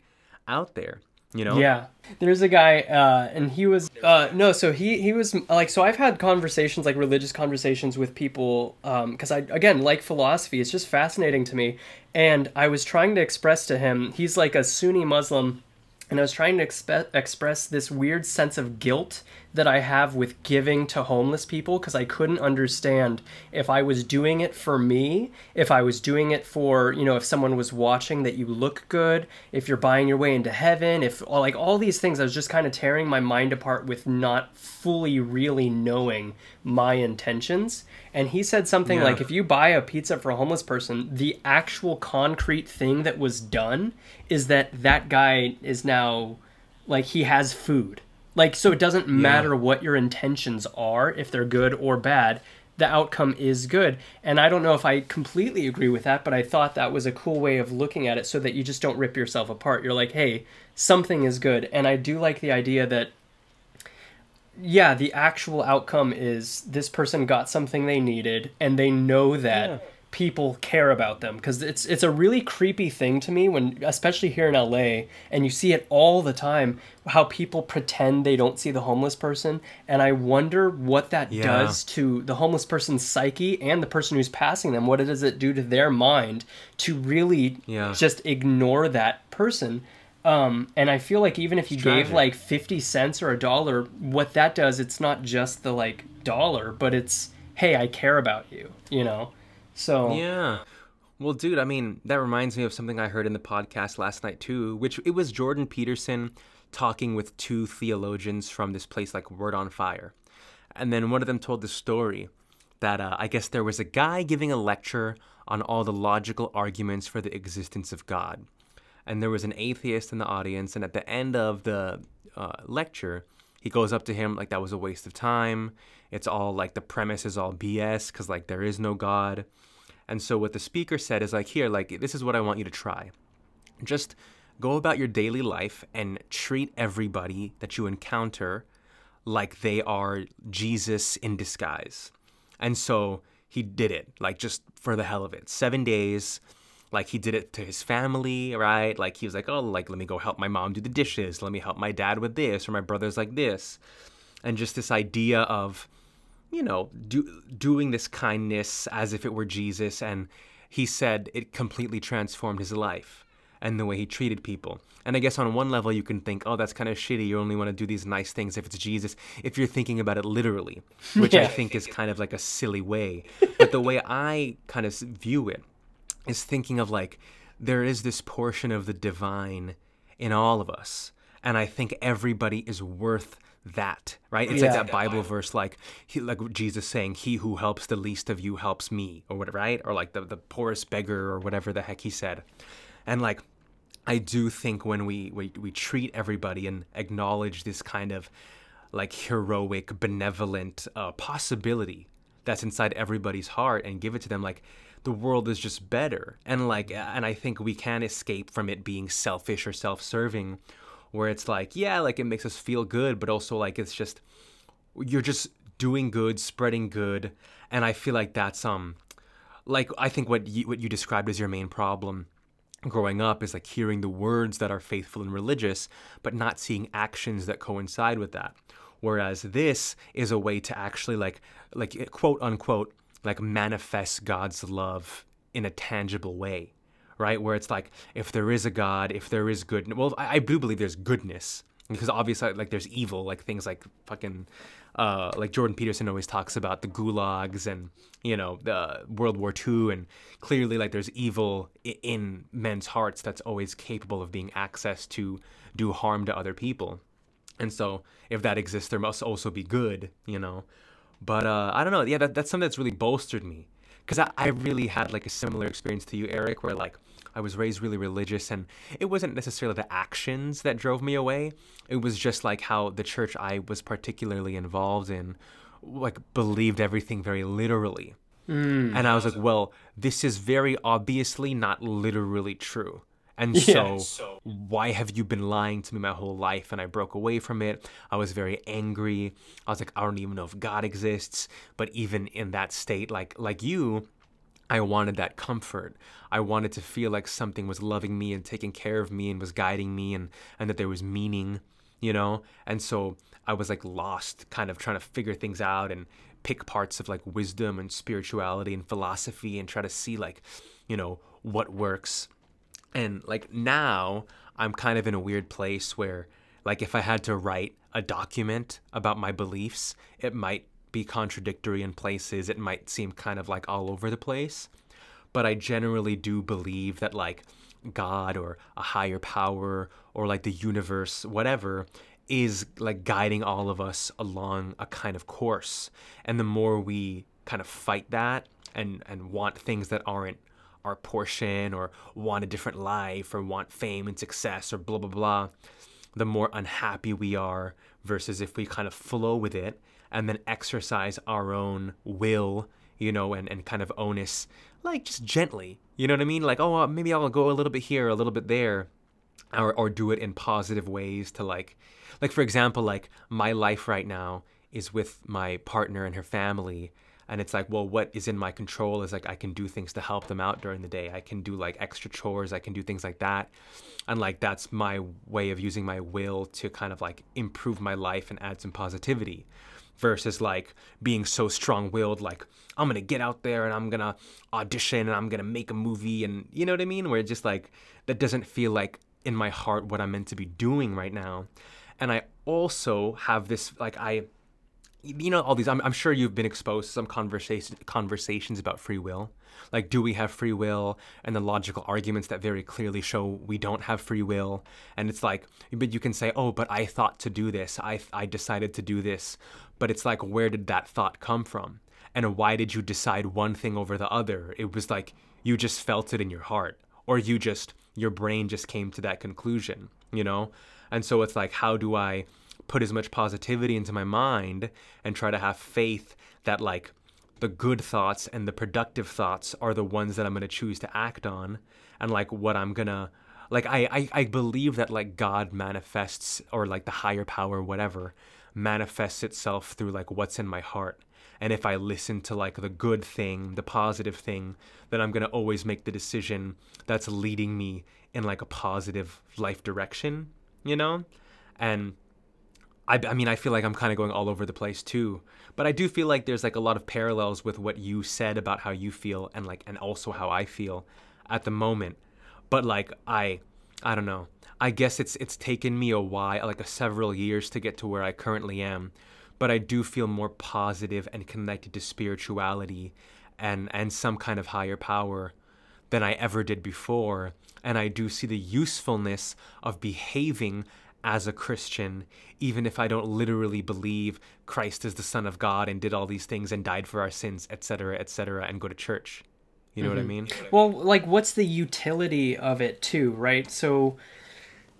out there, you know? Yeah. There's a guy, uh, and he was uh, no, so he he was like so I've had conversations like religious conversations with people because I again like philosophy. It's just fascinating to me, and I was trying to express to him he's like a Sunni Muslim. And I was trying to expe- express this weird sense of guilt that I have with giving to homeless people because I couldn't understand if I was doing it for me, if I was doing it for, you know, if someone was watching that you look good, if you're buying your way into heaven, if like all these things, I was just kind of tearing my mind apart with not fully really knowing my intentions. And he said something Yeah. like, if you buy a pizza for a homeless person, the actual concrete thing that was done is that that guy is now like he has food. Like so it doesn't matter what your intentions are if they're good or bad, the outcome is good. And I don't know if I completely agree with that, but I thought that was a cool way of looking at it so that you just don't rip yourself apart. You're like, "Hey, something is good." And I do like the idea that yeah, the actual outcome is this person got something they needed and they know that Yeah. people care about them because it's it's a really creepy thing to me when especially here in LA and you see it all the time how people pretend they don't see the homeless person and I wonder what that Yeah. does to the homeless person's psyche and the person who's passing them what does it do to their mind to really Yeah. just ignore that person. Um, and I feel like even if you gave like 50 cents or a dollar, what that does, it's not just the like dollar, but it's, hey, I care about you, you know? So, Yeah. Well, dude, I mean, that reminds me of something I heard in the podcast last night too, which it was Jordan Peterson talking with two theologians from this place like Word on Fire. And then one of them told the story that uh, I guess there was a guy giving a lecture on all the logical arguments for the existence of God. And there was an atheist in the audience, and at the end of the uh, lecture, he goes up to him like that was a waste of time. It's all like the premise is all BS because like there is no God. And so what the speaker said is like, here, like this is what I want you to try. Just go about your daily life and treat everybody that you encounter like they are Jesus in disguise. And so he did it, like just for the hell of it. Seven days. Like he did it to his family, right? Like he was like, oh, like let me go help my mom do the dishes. Let me help my dad with this, or my brother's like this. And just this idea of, you know, do, doing this kindness as if it were Jesus. And he said it completely transformed his life and the way he treated people. And I guess on one level, you can think, oh, that's kind of shitty. You only want to do these nice things if it's Jesus, if you're thinking about it literally, which I think is kind of like a silly way. But the way I kind of view it is thinking of like, there is this portion of the divine in all of us. And I think everybody is worth that, right? It's like that Bible verse, like he, like Jesus saying, "He who helps the least of you helps me," or whatever, right? Or like the the poorest beggar, or whatever the heck he said. And like, I do think when we we we treat everybody and acknowledge this kind of like heroic, benevolent uh, possibility that's inside everybody's heart and give it to them, like the world is just better. And like, and I think we can escape from it being selfish or self-serving, where it's like, yeah, like it makes us feel good, but also like it's just you're just doing good, spreading good, and I feel like that's um, like I think what you, what you described as your main problem growing up is like hearing the words that are faithful and religious, but not seeing actions that coincide with that. Whereas this is a way to actually like like quote unquote like manifest God's love in a tangible way, right? Where it's like if there is a God, if there is good, well, I, I do believe there's goodness because obviously like there's evil, like things like fucking uh, like Jordan Peterson always talks about the gulags and you know the World War II, and clearly like there's evil in men's hearts that's always capable of being accessed to do harm to other people. And so if that exists, there must also be good, you know. But uh, I don't know. Yeah, that, that's something that's really bolstered me because I, I really had like a similar experience to you, Eric, where like I was raised really religious, and it wasn't necessarily the actions that drove me away. It was just like how the church I was particularly involved in, like believed everything very literally. And I was like, well, this is very obviously not literally true. And Yeah. so, why have you been lying to me my whole life? And I broke away from it. I was very angry. I was like, I don't even know if God exists. But even in that state, like like you, I wanted that comfort. I wanted to feel like something was loving me and taking care of me and was guiding me and, and that there was meaning, you know? And so I was like lost, kind of trying to figure things out and pick parts of like wisdom and spirituality and philosophy and try to see like, you know, what works. And like now, I'm kind of in a weird place where, like, if I had to write a document about my beliefs, it might be contradictory in places. It might seem kind of like all over the place. But I generally do believe that, like, God or a higher power or like the universe, whatever, is like guiding all of us along a kind of course. And the more we kind of fight that and, and want things that aren't our portion or want a different life or want fame and success or blah blah blah the more unhappy we are versus if we kind of flow with it and then exercise our own will you know and, and kind of onus like just gently. You know what i mean? Like oh uh, maybe i'll go a little bit here a little bit there or, or do it in positive ways to like like for example like my life right now is with my partner and her family and it's like well what is in my control is like i can do things to help them out during the day. I can do like extra chores. I can do things like that. And like that's my way of using my will to kind of like improve my life and add some positivity versus like being so strong-willed like i'm gonna get out there and i'm gonna audition and i'm gonna make a movie and you know what i mean? Where it's just like that doesn't feel like in my heart what I'm meant to be doing right now. And I also have this like I you know all these I'm, I'm sure you've been exposed to some conversation conversations about free will. Like do we have free will? And the logical arguments that very clearly show we don't have free will. And it's like but you can say oh but i thought to do this. I i decided to do this. But it's like where did that thought come from? And why did you decide one thing over the other? It was like you just felt it in your heart or you just your brain just came to that conclusion you know? And so it's like how do i put as much positivity into my mind and try to have faith that like the good thoughts and the productive thoughts are the ones that I'm going to choose to act on and like what I'm going to like I, I I believe that like God manifests or like the higher power whatever manifests itself through like what's in my heart and if I listen to like the good thing, the positive thing, then I'm going to always make the decision that's leading me in like a positive life direction, you know? And I, I mean, I feel like I'm kind of going all over the place too, but I do feel like there's like a lot of parallels with what you said about how you feel and like, and also how I feel at the moment. But like, I, I don't know. I guess it's it's taken me a while, like a several years to get to where I currently am, but I do feel more positive and connected to spirituality and and some kind of higher power than I ever did before. And I do see the usefulness of behaving as a Christian, even if I don't literally believe Christ is the Son of God and did all these things and died for our sins, etc., etc., and go to church. You know mm-hmm. what I mm-hmm. mean? Well, like, what's the utility of it, too, right? So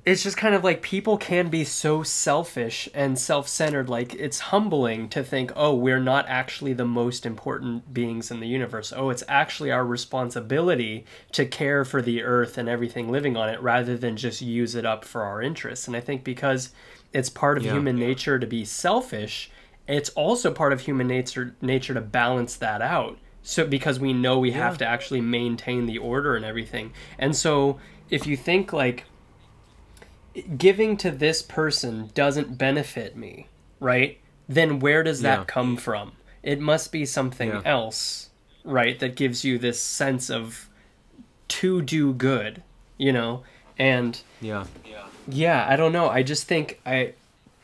it's just kind of like people can be so selfish and self-centered like it's humbling to think oh we're not actually the most important beings in the universe. Oh it's actually our responsibility to care for the earth and everything living on it rather than just use it up for our interests. And i think because it's part of yeah, human yeah. nature to be selfish it's also part of human nature nature to balance that out. So because we know we yeah. have to actually maintain the order and everything. And so if you think like giving to this person doesn't benefit me, right? Then where does that yeah. come from? It must be something yeah. else, right? That gives you this sense of to do good, you know? And yeah. Yeah. Yeah, I don't know. I just think I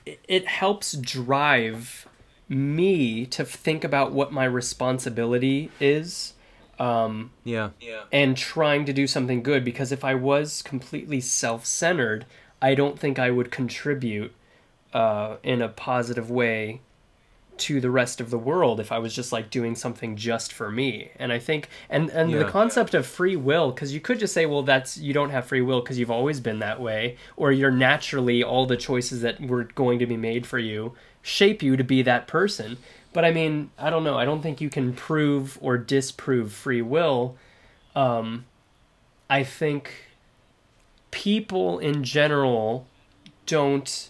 it helps drive me to think about what my responsibility is um, yeah. yeah. And trying to do something good because if I was completely self centered, I don't think I would contribute uh, in a positive way to the rest of the world if I was just like doing something just for me. And I think and and yeah. the concept of free will cuz you could just say well that's you don't have free will cuz you've always been that way or you're naturally all the choices that were going to be made for you shape you to be that person. But I mean, I don't know. I don't think you can prove or disprove free will. Um I think people in general don't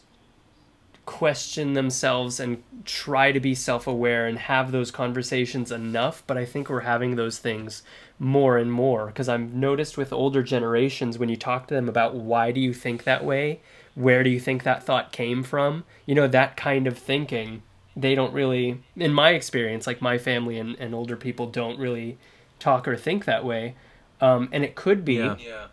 question themselves and try to be self-aware and have those conversations enough but i think we're having those things more and more. Because i've noticed with older generations when you talk to them about why do you think that way where do you think that thought came from you know that kind of thinking they don't really in my experience like my family and, and older people don't really talk or think that way. Um, and it could be yeah. Yeah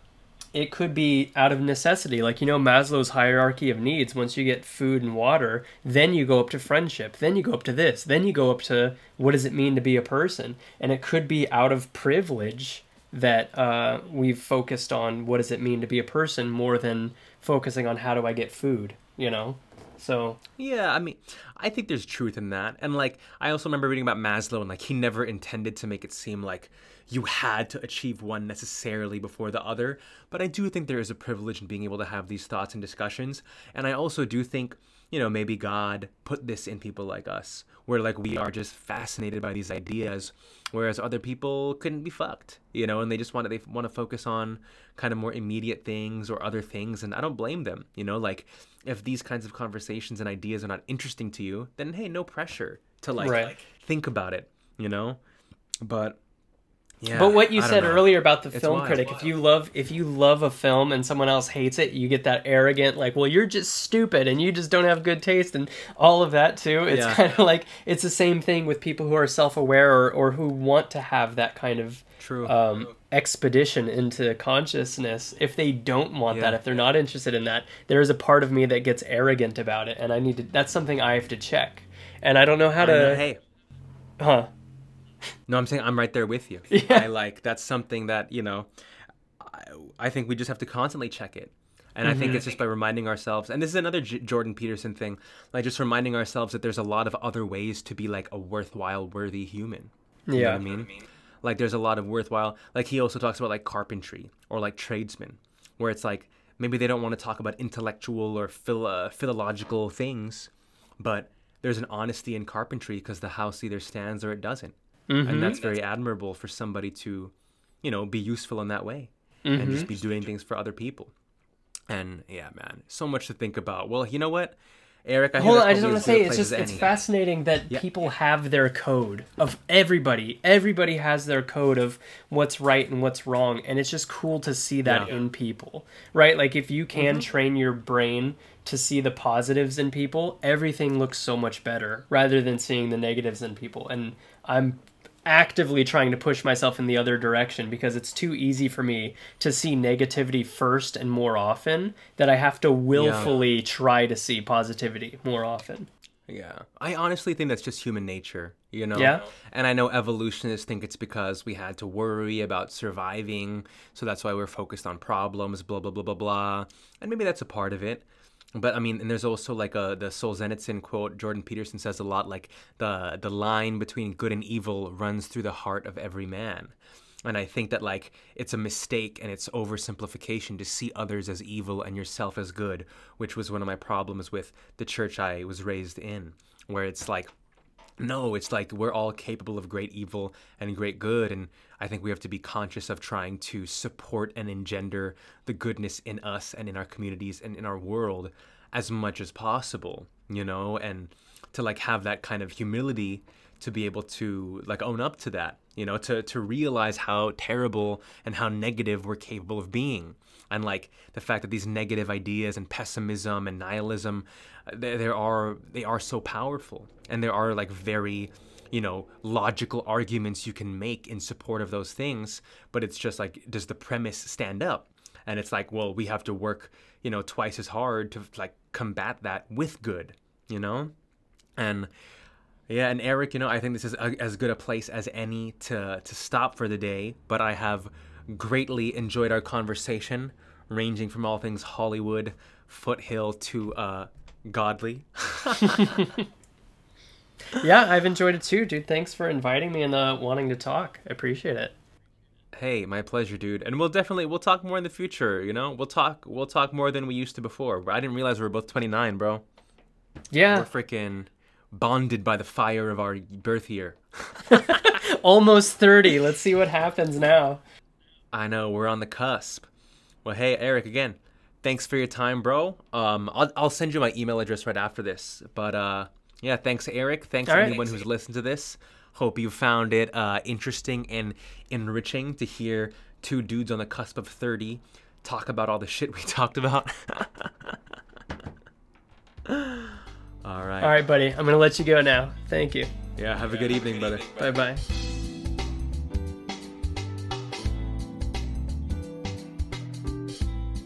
it could be out of necessity. Like, you know, Maslow's hierarchy of needs. Once you get food and water, then you go up to friendship. Then you go up to this. Then you go up to what does it mean to be a person? And it could be out of privilege that uh, we've focused on what does it mean to be a person more than focusing on how do I get food, you know? So yeah, I mean, I think there's truth in that, and like I also remember reading about Maslow, and like he never intended to make it seem like you had to achieve one necessarily before the other. But I do think there is a privilege in being able to have these thoughts and discussions, and I also do think you know maybe God put this in people like us, where like we are just fascinated by these ideas, whereas other people couldn't be fucked, you know, and they just want to they want to focus on kind of more immediate things or other things, and I don't blame them, you know, like if these kinds of conversations and ideas are not interesting to you, then hey, no pressure to like, right. like think about it, you know? But yeah, but what you said earlier about the it's film wild, critic, if you love if you love a film and someone else hates it, you get that arrogant like, well, you're just stupid and you just don't have good taste and all of that too. It's yeah. kind of like it's the same thing with people who are self-aware or, or who want to have that kind of true. um, expedition into consciousness. If they don't want that if they're not interested in that there is a part of me that gets arrogant about it and i need to that's something i have to check. And i don't know how I to know, hey, huh no, I'm saying I'm right there with you. Yeah. I like that's something that you know. I, I think we just have to constantly check it. And I think Mm-hmm. it's just by reminding ourselves, and this is another J- Jordan Peterson thing, like just reminding ourselves that there's a lot of other ways to be like a worthwhile, worthy human. You know Yeah. what I mean? Like there's a lot of worthwhile. Like he also talks about like carpentry or like tradesmen, where it's like maybe they don't want to talk about intellectual or philo- philological things, but there's an honesty in carpentry because the house either stands or it doesn't, and that's very admirable for somebody to, you know, be useful in that way and just be doing things for other people. And yeah, man, so much to think about. Well, you know what, Eric? I Hold on, I just want to say it's just it's fascinating that people have their code of everybody. Everybody has their code of what's right and what's wrong, and it's just cool to see that Yeah. in people, right? Like if you can Mm-hmm. train your brain to see the positives in people, everything looks so much better rather than seeing the negatives in people. And I'm actively trying to push myself in the other direction because it's too easy for me to see negativity first and more often that I have to willfully try to see positivity more often. Yeah. I honestly think that's just human nature, you know? Yeah. And I know evolutionists think it's because we had to worry about surviving, so that's why we're focused on problems, blah, blah, blah, blah, blah. And maybe that's a part of it. But I mean, and there's also like a the Solzhenitsyn quote. Jordan Peterson says a lot like the the line between good and evil runs through the heart of every man. And I think that like it's a mistake and it's oversimplification to see others as evil and yourself as good, which was one of my problems with the church I was raised in, where it's like no, it's like we're all capable of great evil and great good. And I think we have to be conscious of trying to support and engender the goodness in us and in our communities and in our world as much as possible, you know, and to like have that kind of humility to be able to like own up to that, you know, to, to realize how terrible and how negative we're capable of being. And like the fact that these negative ideas and pessimism and nihilism, uh, there, are they are so powerful, and there are like very, you know, logical arguments you can make in support of those things. But it's just like, does the premise stand up? And it's like, well, we have to work, you know, twice as hard to like combat that with good, you know, and yeah, and Eric, you know, I think this is a, as good a place as any to to stop for the day. But I have greatly enjoyed our conversation, ranging from all things Hollywood, foothill to uh, godly. Yeah, I've enjoyed it too, dude. Thanks for inviting me and uh, wanting to talk. I appreciate it. Hey, my pleasure, dude. And we'll definitely we'll talk more in the future. You know, we'll talk we'll talk more than we used to before. I didn't realize we were both 29, bro. Yeah, We're freaking bonded by the fire of our birth year. almost 30. Let's see what happens now. I know we're on the cusp. Well, hey Eric, again, thanks for your time, bro. Um, I'll I'll send you my email address right after this. But uh, yeah, thanks Eric. Thanks All right. anyone who's listened to this. Hope you found it uh, interesting and enriching to hear two dudes on the cusp of thirty talk about all the shit we talked about. all right. All right, buddy. I'm going to let you go now. Thank you. Yeah. Have a good evening, brother. Bye bye.